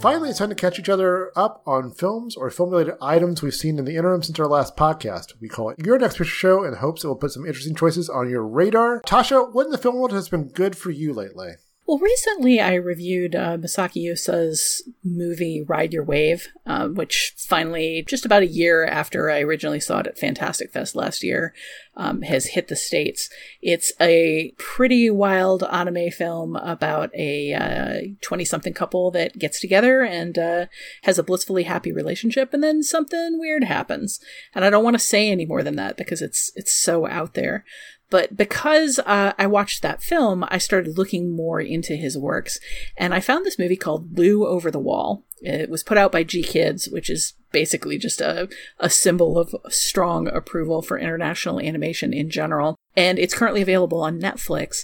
Finally, it's time to catch each other up on films or film related items we've seen in the interim since our last podcast. We call it Your Next Picture Show in hopes it will put some interesting choices on your radar. Tasha, what in the film world has been good for you lately? Well, recently I reviewed uh, Masaaki Yuasa's movie Ride Your Wave, uh, which finally, just about a year after I originally saw it at Fantastic Fest last year, um, has hit the States. It's a pretty wild anime film about a 20 uh, something couple that gets together and uh, has a blissfully happy relationship, and then something weird happens. And I don't want to say any more than that because it's, it's so out there. But because uh, I watched that film, I started looking more into his works, and I found this movie called Lu Over the Wall. It was put out by GKIDS, which is basically just a, a symbol of strong approval for international animation in general. And it's currently available on Netflix.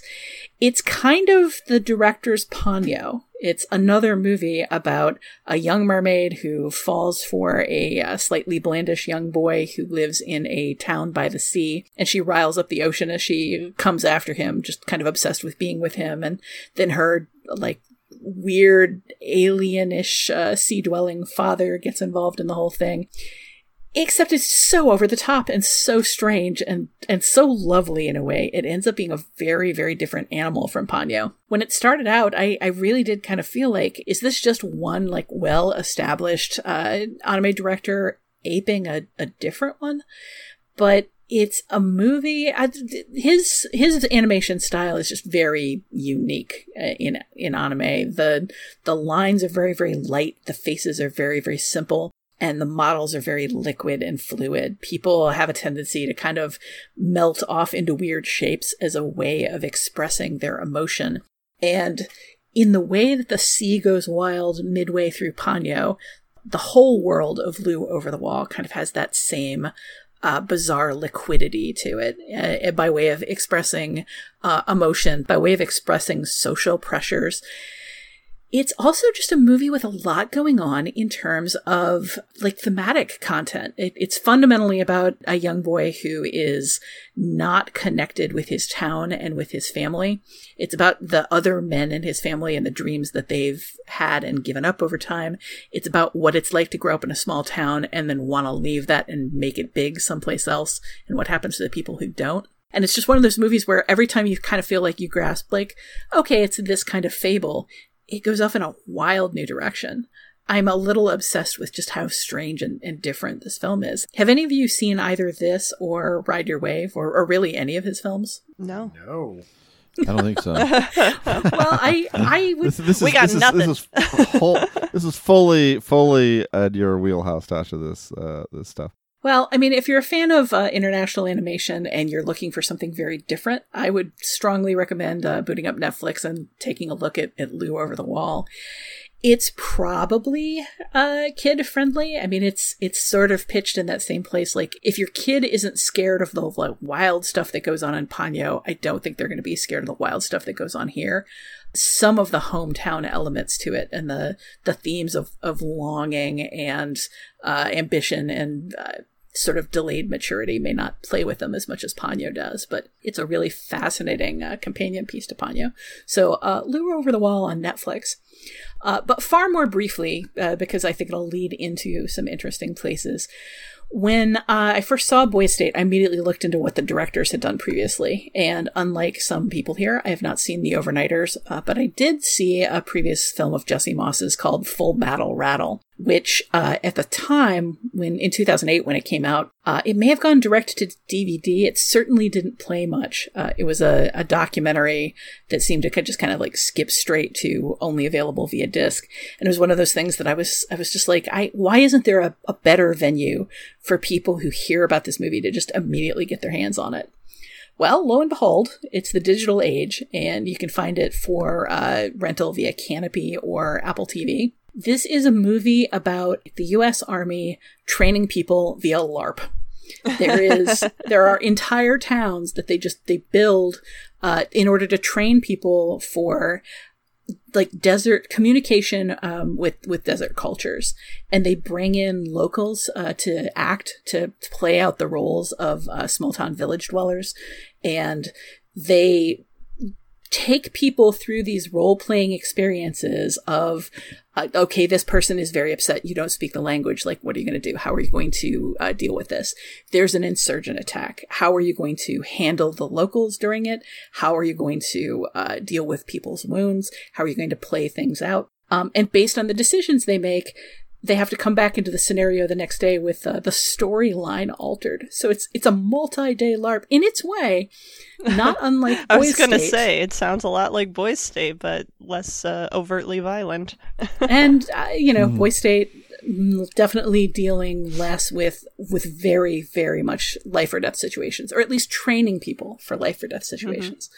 It's kind of the director's Ponyo. It's another movie about a young mermaid who falls for a, a, slightly blandish young boy who lives in a town by the sea, and she riles up the ocean as she comes after him, just kind of obsessed with being with him. And then her like weird alienish uh, sea dwelling father gets involved in the whole thing except it's so over the top and so strange and and so lovely in a way. It ends up being a very very different animal from ponyo. When it started out i i really did kind of feel like is this just one like well established uh anime director aping a, a different one? But it's a movie I, his his animation style is just very unique uh, in in anime. The the lines are very very light. The faces are very very simple and the models are very liquid and fluid. People have a tendency to kind of melt off into weird shapes as a way of expressing their emotion. And in the way that the sea goes wild midway through Ponyo, the whole world of Lu Over the Wall kind of has that same uh, bizarre liquidity to it uh, by way of expressing uh, emotion, by way of expressing social pressures It's also just a movie with a lot going on in terms of like thematic content. It, it's fundamentally about a young boy who is not connected with his town and with his family. It's about the other men in his family and the dreams that they've had and given up over time. It's about what it's like to grow up in a small town and then want to leave that and make it big someplace else and what happens to the people who don't. And it's just one of those movies where every time you kind of feel like you grasp, like, okay, it's this kind of fable, it goes off in a wild new direction. I'm a little obsessed with just how strange and, and different this film is. Have any of you seen either this or Ride Your Wave or, or really any of his films? No. No. I don't think so. well, I I would. This, this We is, got this is- nothing. This is, whole, this is fully, fully at your wheelhouse, Tasha. This, uh, this stuff. Well, I mean, if you're a fan of uh, international animation and you're looking for something very different, I would strongly recommend uh, booting up Netflix and taking a look at, at Lu Over the Wall. It's probably uh, kid friendly. I mean, it's it's sort of pitched in that same place. Like, if your kid isn't scared of the like, wild stuff that goes on in Ponyo, I don't think they're going to be scared of the wild stuff that goes on here. Some of the hometown elements to it and the the themes of of longing and uh, ambition and uh, sort of delayed maturity may not play with them as much as Ponyo does, but it's a really fascinating uh, companion piece to Ponyo. So, uh, Lu Over the Wall on Netflix. Uh, but far more briefly, uh, because I think it'll lead into some interesting places. When uh, I first saw Boys State, I immediately looked into what the directors had done previously. And unlike some people here, I have not seen The Overnighters, uh, but I did see a previous film of Jesse Moss's called Full Battle Rattle, which uh, at the time, when in 2008, when it came out, uh, it may have gone direct to DVD. It certainly didn't play much. Uh, it was a, a documentary that seemed to just kind of like skip straight to only available via disc. And it was one of those things that I was, I was just like, I, why isn't there a, a better venue for people who hear about this movie to just immediately get their hands on it? Well, lo and behold, it's the digital age, and you can find it for uh, rental via Kanopy or Apple TV. This is a movie about the U.S. Army training people via LARP. There is there are entire towns that they just they build uh, in order to train people for like desert communication um, with with desert cultures, and they bring in locals uh, to act to, to play out the roles of uh, small town village dwellers, and they take people through these role playing experiences of uh, okay this person is very upset. You don't speak the language. Like what are you going to do? How are you going to uh, deal with this? There's an insurgent attack. How are you going to handle the locals during it? How are you going to uh, deal with people's wounds? How are you going to play things out? Um, and based on the decisions they make they have to come back into the scenario the next day with uh, the storyline altered. So it's it's a multi-day LARP in its way, not unlike. I was going to say it sounds a lot like Boys State, but less uh, overtly violent. and uh, you know, Mhm. Boy State mm, definitely dealing less with with very very much life or death situations, or at least training people for life or death situations.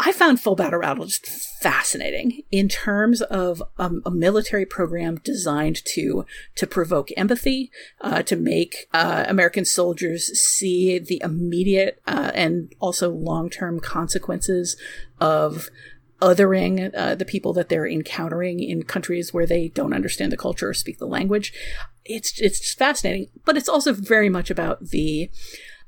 I found Full Battle Rattle just fascinating in terms of um, a military program designed to to provoke empathy, uh, to make uh, American soldiers see the immediate uh, and also long term consequences of othering uh, the people that they're encountering in countries where they don't understand the culture or speak the language. It's it's fascinating, but it's also very much about the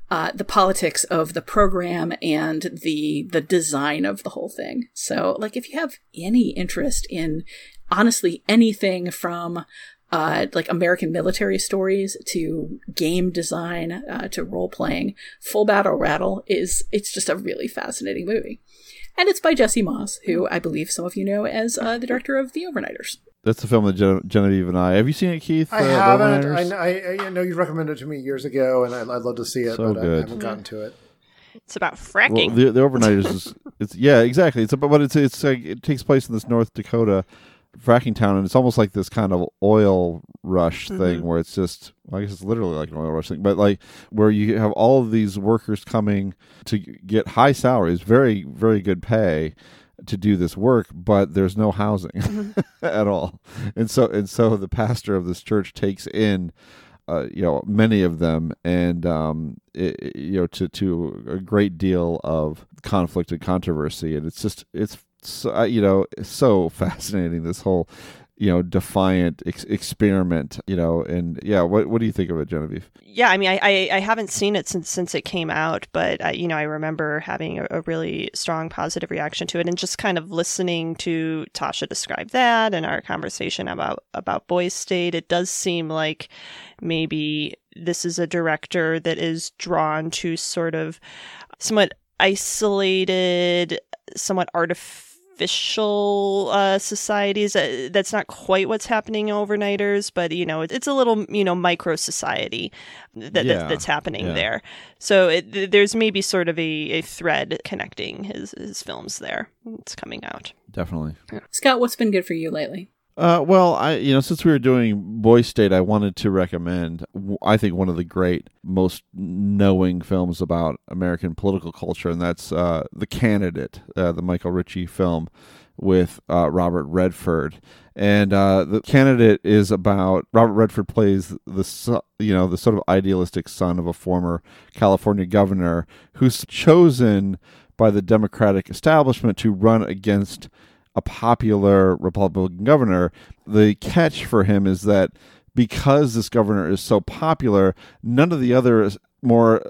uh, the politics of the program and the the design of the whole thing. So, like, if you have any interest in honestly anything from uh, like American military stories to game design uh, to role playing, Full Battle Rattle is it's just a really fascinating movie, and it's by Jesse Moss, who I believe some of you know as uh, the director of The Overnighters. That's the film that Gen- Genevieve and I. Have you seen it, Keith? I Uh, The haven't. I, I, I know you recommended it to me years ago, and I, I'd love to see it, So but I haven't gotten to it. It's about Well, fracking. the the overnighters is it's yeah exactly it's about but it's it's like it takes place in this North Dakota fracking town and it's almost like this kind of oil rush thing Mhm. where it's just well, I guess it's literally like an oil rush thing but like where you have all of these workers coming to get high salaries very very good pay to do this work but there's no housing at all and so and so the pastor of this church takes in uh, you know many of them and um it, you know to to a great deal of conflict and controversy and it's just it's so, uh, you know so fascinating. This whole you know defiant ex- experiment. You know, and yeah, what what do you think of it, Genevieve? Yeah, I mean, I, I, I haven't seen it since since it came out, but I, you know, I remember having a, a, really strong positive reaction to it, and just kind of listening to Tasha describe that and our conversation about about Boys State. It does seem like maybe this is a director that is drawn to sort of somewhat isolated, somewhat artificial official uh, societies. Uh, that's not quite what's happening overnighters, but you know, it, it's a little you know micro society that, Yeah, that that's happening yeah. there. So it, there's maybe sort of a, a thread connecting his his films there. It's coming out. Definitely. Yeah. Scott, what's been good for you lately? Uh, well, I you know since we were doing Boy State, I wanted to recommend I think one of the great, most knowing films about American political culture, and that's uh, The Candidate, uh, the Michael Ritchie film with uh, Robert Redford. And uh, the candidate is about Robert Redford plays the you know the sort of idealistic son of a former California governor who's chosen by the Democratic establishment to run against a popular Republican governor. The catch for him is that because this governor is so popular, none of the other more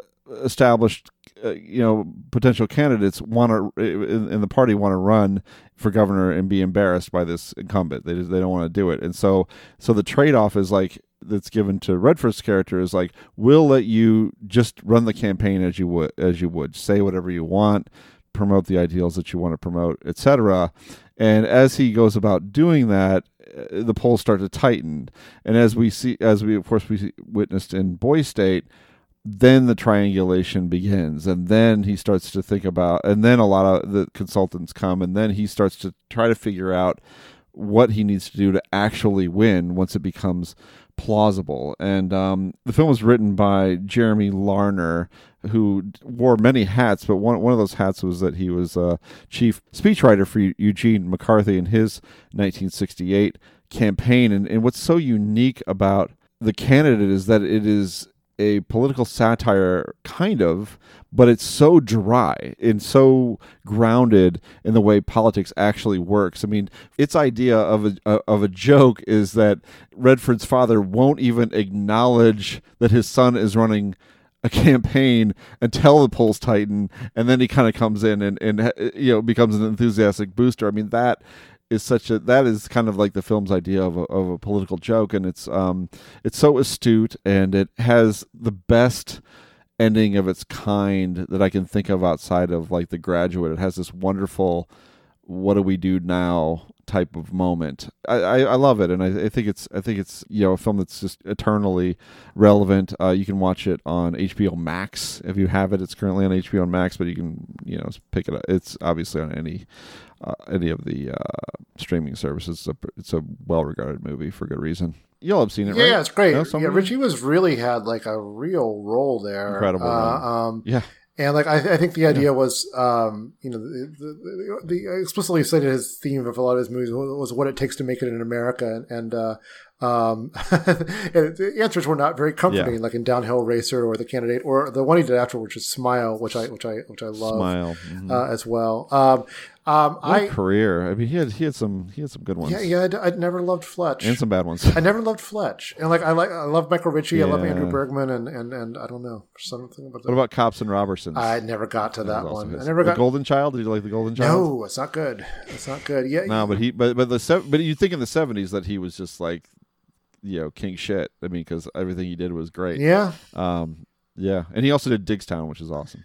established, uh, you know, potential candidates want to in, in the party want to run for governor and be embarrassed by this incumbent. They just, they don't want to do it, and so so the trade off is like that's given to Redford's character is like we'll let you just run the campaign as you would as you would say whatever you want promote the ideals that you want to promote etc and as he goes about doing that uh, the polls start to tighten. And as we see as we of course we witnessed in boy state then the triangulation begins. And then he starts to think about and then a lot of the consultants come and then he starts to try to figure out what he needs to do to actually win once it becomes plausible. And um, the film was written by Jeremy Larner, who wore many hats, but one one of those hats was that he was uh, chief speechwriter for Eugene McCarthy in his 1968 campaign. And, and what's so unique about the candidate is that it is a political satire kind of but it's so dry and so grounded in the way politics actually works. I mean its idea of a uh, of a joke is that redford's father won't even acknowledge that his son is running a campaign until the polls tighten and then he kind of comes in and and uh, you know becomes an enthusiastic booster. I mean that is such a that is kind of like the film's idea of a, of a political joke and it's um it's so astute and it has the best ending of its kind that I can think of outside of like the graduate. It has this wonderful what do we do now type of moment. I, I, I love it and I, I think it's I think it's you know a film that's just eternally relevant. Uh, you can watch it on HBO Max if you have it. It's currently on HBO Max but you can you know pick it up. It's obviously on any uh, any of the uh, streaming services. It's a, it's a well-regarded movie for good reason. You'll have seen it, yeah, right? yeah, it's great. No, yeah, Ritchie was really had like a real role there. Incredible Uh, um, Yeah. and like I, I think the idea was, um, you know, the, the, the explicitly stated his theme of a lot of his movies was what it takes to make it in America, and, and uh, um, the answers were not very comforting, Yeah. like in Downhill Racer or The Candidate, or the one he did after, which is Smile, which I which I which I love Smile, mhm. uh, as well. Um, um, What I career. I mean, he had he had some he had some good ones. yeah yeah I'd, I'd never loved Fletch and some bad ones. I never loved Fletch, and like I like I love Michael Ritchie, I love Andrew Bergman, and and and I don't know something about That. What about Cops and Robbersons? I never got to that also one. I never the got Golden Child. Did you like the Golden Child? No, it's not good. It's not good. Yeah, No, but he but but the but you think in the seventies that he was just like you know king shit. I mean, because everything he did was great. Yeah. Um. Yeah, and he also did Diggstown, which is awesome.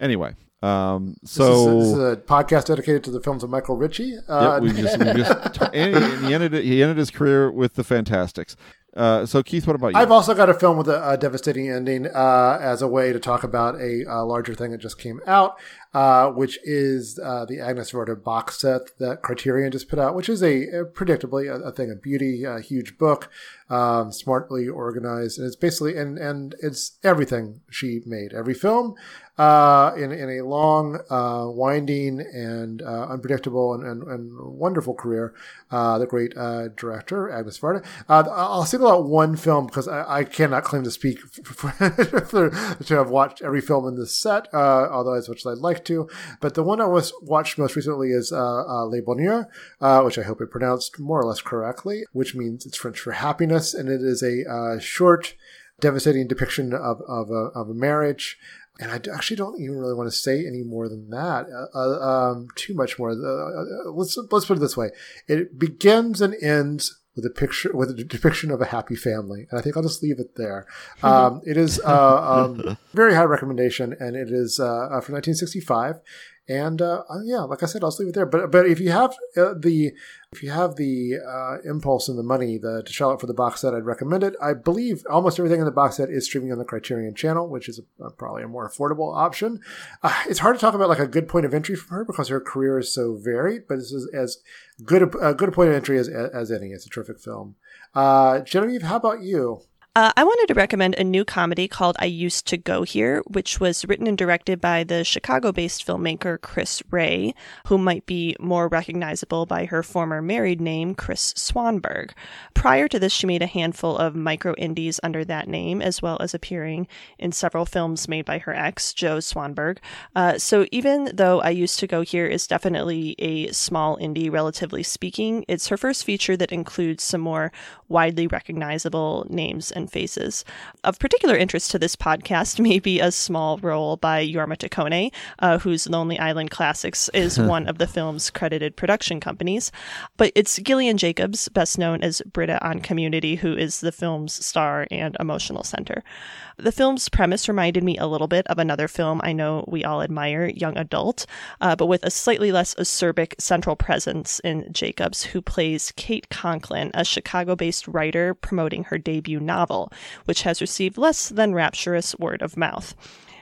Anyway, um. This So is, this is a podcast dedicated to the films of Michael Ritchie. yeah, we just, we just and, and he ended he ended his career with the Fantasticks. Uh, so Keith, what about you? I've also got a film with a, a devastating ending uh, as a way to talk about a, uh larger thing that just came out, uh, which is uh, the Agnes Varda box set that Criterion just put out, which is a, a predictably a, a thing of beauty, a huge book, um, smartly organized, and it's basically and and it's everything she made, every film, uh, in in a long, uh, winding and uh, unpredictable and, and, and wonderful career. The great director Agnes Varda. I'll single out one film because I, I cannot claim to speak for, for, to have watched every film in this set, although as much as I'd like to. But the one I was watched most recently is uh, uh, Le Bonheur, uh, which I hope I pronounced more or less correctly, which means it's French for happiness, and it is a uh, short, devastating depiction of of a, of a marriage. And I actually don't even really want to say any more than that. Uh, uh, um, too much more. Uh, let's let's put it this way: it begins and ends with a picture with a depiction of a happy family. And i think i'll just leave it there. Um, it is uh, um, very high recommendation and it is uh, from 1965 and uh, yeah like i said i'll just leave it there. But but if you have uh, the if you have the uh, impulse and the money the, to shell out for the box set i'd recommend it. I believe almost everything in the box set is streaming on the criterion channel which is a, probably a more affordable option. Uh, it's hard to talk about like a good point of entry for her because her career is so varied but this is as good a, a good point of entry as, as any. It's a terrific film. Uh, genevieve how about you uh, I wanted to recommend a new comedy called I Used to Go Here, which was written and directed by the Chicago based filmmaker Kris Rey, who might be more recognizable by her former married name, Kris Swanberg. Prior to this, she made a handful of micro indies under that name, as well as appearing in several films made by her ex, Joe Swanberg. Uh, so even though I Used to Go Here is definitely a small indie, relatively speaking, it's her first feature that includes some more widely recognizable names and faces. Of particular interest to this podcast may be a small role by Jorma Taccone, uh, whose Lonely Island Classics is one of the film's credited production companies. But it's Gillian Jacobs, best known as Britta on Community, who is the film's star and emotional center. The film's premise reminded me a little bit of another film I know we all admire, Young Adult, uh, but with a slightly less acerbic central presence in Jacobs, who plays Kate Conklin, a Chicago based writer promoting her debut novel, which has received less than rapturous word of mouth.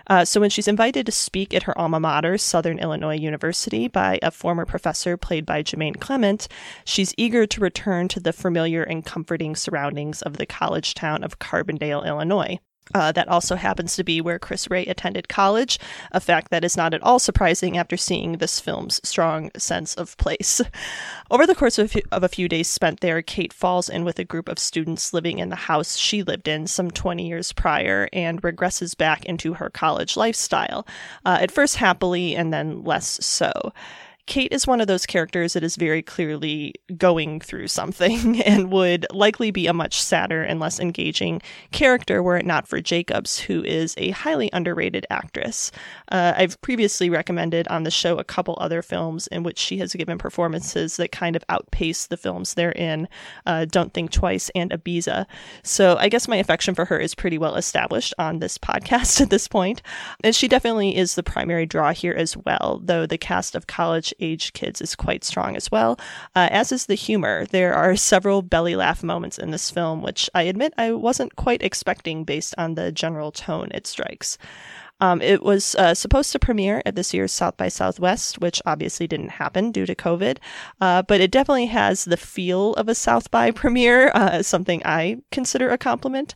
Uh, so when she's invited to speak at her alma mater, Southern Illinois University, by a former professor played by Jermaine Clement, she's eager to return to the familiar and comforting surroundings of the college town of Carbondale, Illinois. Uh, that also happens to be where Kris Rey attended college, a fact that is not at all surprising after seeing this film's strong sense of place. Over the course of a, few, of a few days spent there, Kate falls in with a group of students living in the house she lived in some 20 years prior and regresses back into her college lifestyle, uh, at first happily and then less so. Kate is one of those characters that is very clearly going through something and would likely be a much sadder and less engaging character were it not for Jacobs, who is a highly underrated actress. Uh, I've previously recommended on the show a couple other films in which she has given performances that kind of outpace the films they're in uh, Don't Think Twice and Ibiza. So I guess my affection for her is pretty well established on this podcast at this point. And she definitely is the primary draw here as well, though the cast of college age kids is quite strong as well, uh, as is the humor. There are several belly laugh moments in this film, which I admit I wasn't quite expecting based on the general tone it strikes. Um, it was uh, supposed to premiere at this year's South by Southwest, which obviously didn't happen due to COVID, uh, but it definitely has the feel of a South by premiere, uh, something I consider a compliment.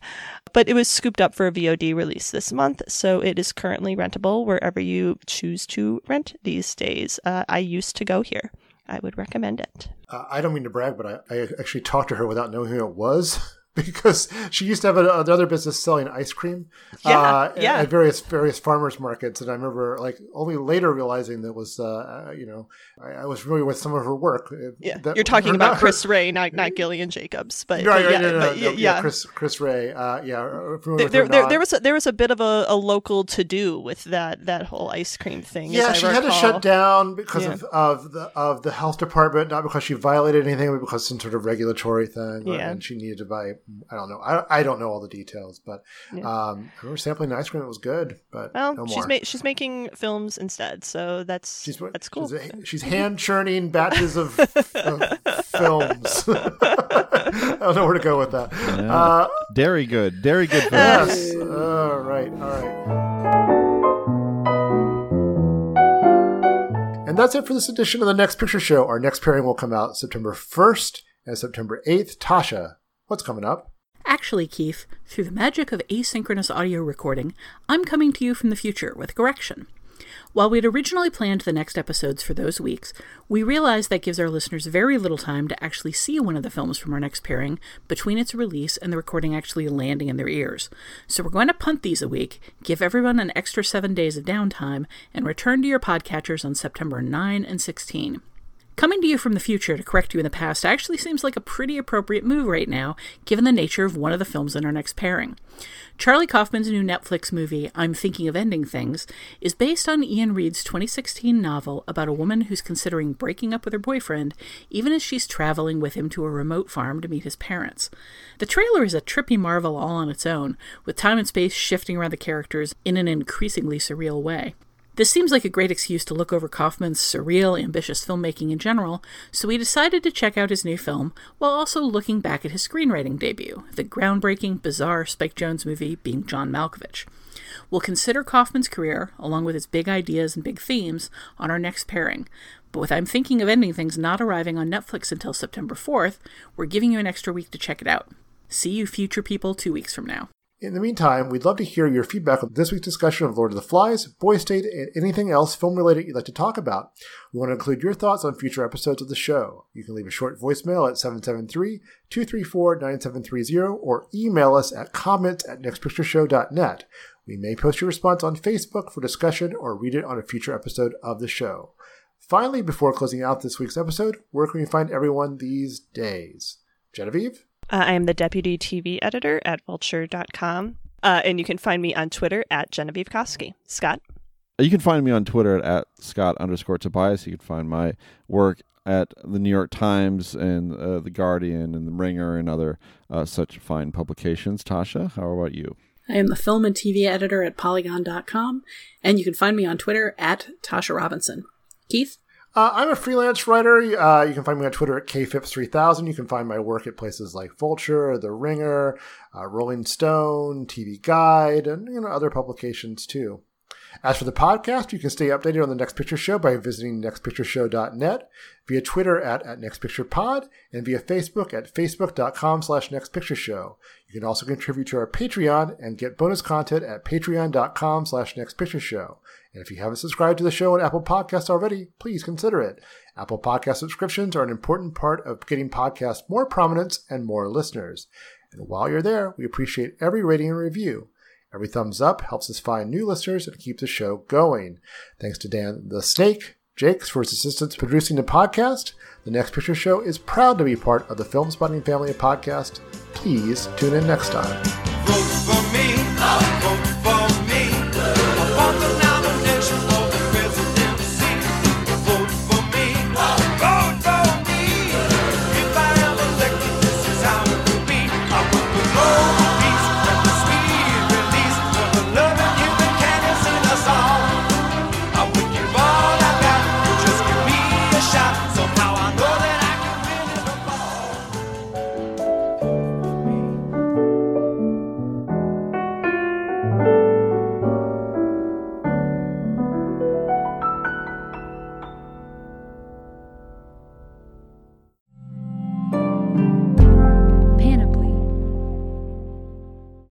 But it was scooped up for a VOD release this month, so it is currently rentable wherever you choose to rent these days. Uh, I used to go here. I would recommend it. Uh, I don't mean to brag, but I, I actually talked to her without knowing who it was. because she used to have another business selling ice cream yeah, uh, yeah. at various various farmers markets. And i remember like only later realizing that was uh, you know I, I, was familiar with some of her work yeah. that, you're talking about kris rey not not gillian jacobs but, right, but yeah, no, no, no, yeah, yeah, kris kris rey uh, yeah there, there, there, there, was a, there was a bit of a, a local to do with that that whole ice cream thing yeah she had to shut down because of, of the of the health department not because she violated anything but because some sort of regulatory thing yeah. and she needed to buy i don't know I, I don't know all the details, but yeah. um, I remember sampling the ice cream. It was good, but well, no she's ma- she's making films instead, so that's she's, that's cool. She's, she's hand churning batches of, of films. I don't know where to go with that. Yeah. Uh, dairy good, dairy good. Yes. all right. All right. And that's it for this edition of the Next Picture Show. Our next pairing will come out September 1st and September 8th. Tasha, what's coming up? Actually, Keith, through the magic of asynchronous audio recording, I'm coming to you from the future with correction. While we'd originally planned the next episodes for those weeks, we realized that gives our listeners very little time to actually see one of the films from our next pairing between its release and the recording actually landing in their ears. So we're going to punt these a week, give everyone an extra seven days of downtime, and return to your podcatchers on September 9 and 16. Coming to you from the future to correct you in the past actually seems like a pretty appropriate move right now, given the nature of one of the films in our next pairing. Charlie Kaufman's new Netflix movie, I'm Thinking of Ending Things, is based on Iain Reid's 2016 novel about a woman who's considering breaking up with her boyfriend, even as she's traveling with him to a remote farm to meet his parents. The trailer is a trippy marvel all on its own, with time and space shifting around the characters in an increasingly surreal way. This seems like a great excuse to look over Kaufman's surreal, ambitious filmmaking in general, so we decided to check out his new film while also looking back at his screenwriting debut, the groundbreaking, bizarre Spike Jonze movie Being John Malkovich. We'll consider Kaufman's career, along with its big ideas and big themes, on our next pairing. But with I'm Thinking of Ending Things not arriving on Netflix until September 4th, we're giving you an extra week to check it out. See you, future people, two weeks from now. In the meantime, we'd love to hear your feedback on this week's discussion of Lord of the Flies, Boy State, and anything else film related you'd like to talk about. We want to include your thoughts on future episodes of the show. You can leave a short voicemail at 773 234 9730 or email us at comments at nextpictureshow.net. We may post your response on Facebook for discussion or read it on a future episode of the show. Finally, before closing out this week's episode, where can we find everyone these days? Genevieve? Uh, I am the deputy TV editor at vulture.com. Uh, and you can find me on Twitter at Genevieve Koski. Scott? You can find me on Twitter at, at Scott underscore Tobias. You can find my work at the New York Times and uh, the Guardian and the Ringer and other uh, such fine publications. Tasha, how about you? I am the film and TV editor at Polygon.com, and you can find me on Twitter at Tasha Robinson. Keith? Uh, I'm a freelance writer. Uh, you can find me on Twitter at kphipps3000. You can find my work at places like Vulture, The Ringer, uh, Rolling Stone, TV Guide, and you know other publications too. As for the podcast, you can stay updated on the Next Picture Show by visiting nextpictureshow.net, via Twitter at, at nextpicturepod, and via Facebook at facebook.com slash nextpictureshow. You can also contribute to our Patreon and get bonus content at patreon.com slash nextpictureshow. And if you haven't subscribed to the show on Apple Podcasts already, please consider it. Apple Podcast subscriptions are an important part of getting podcasts more prominence and more listeners. And while you're there, we appreciate every rating and review. Every thumbs up helps us find new listeners and keep the show going. Thanks to Dan the Snake, Jakes for his assistance producing the podcast. The Next Picture Show is proud to be part of the Filmspotting family of podcasts. Please tune in next time.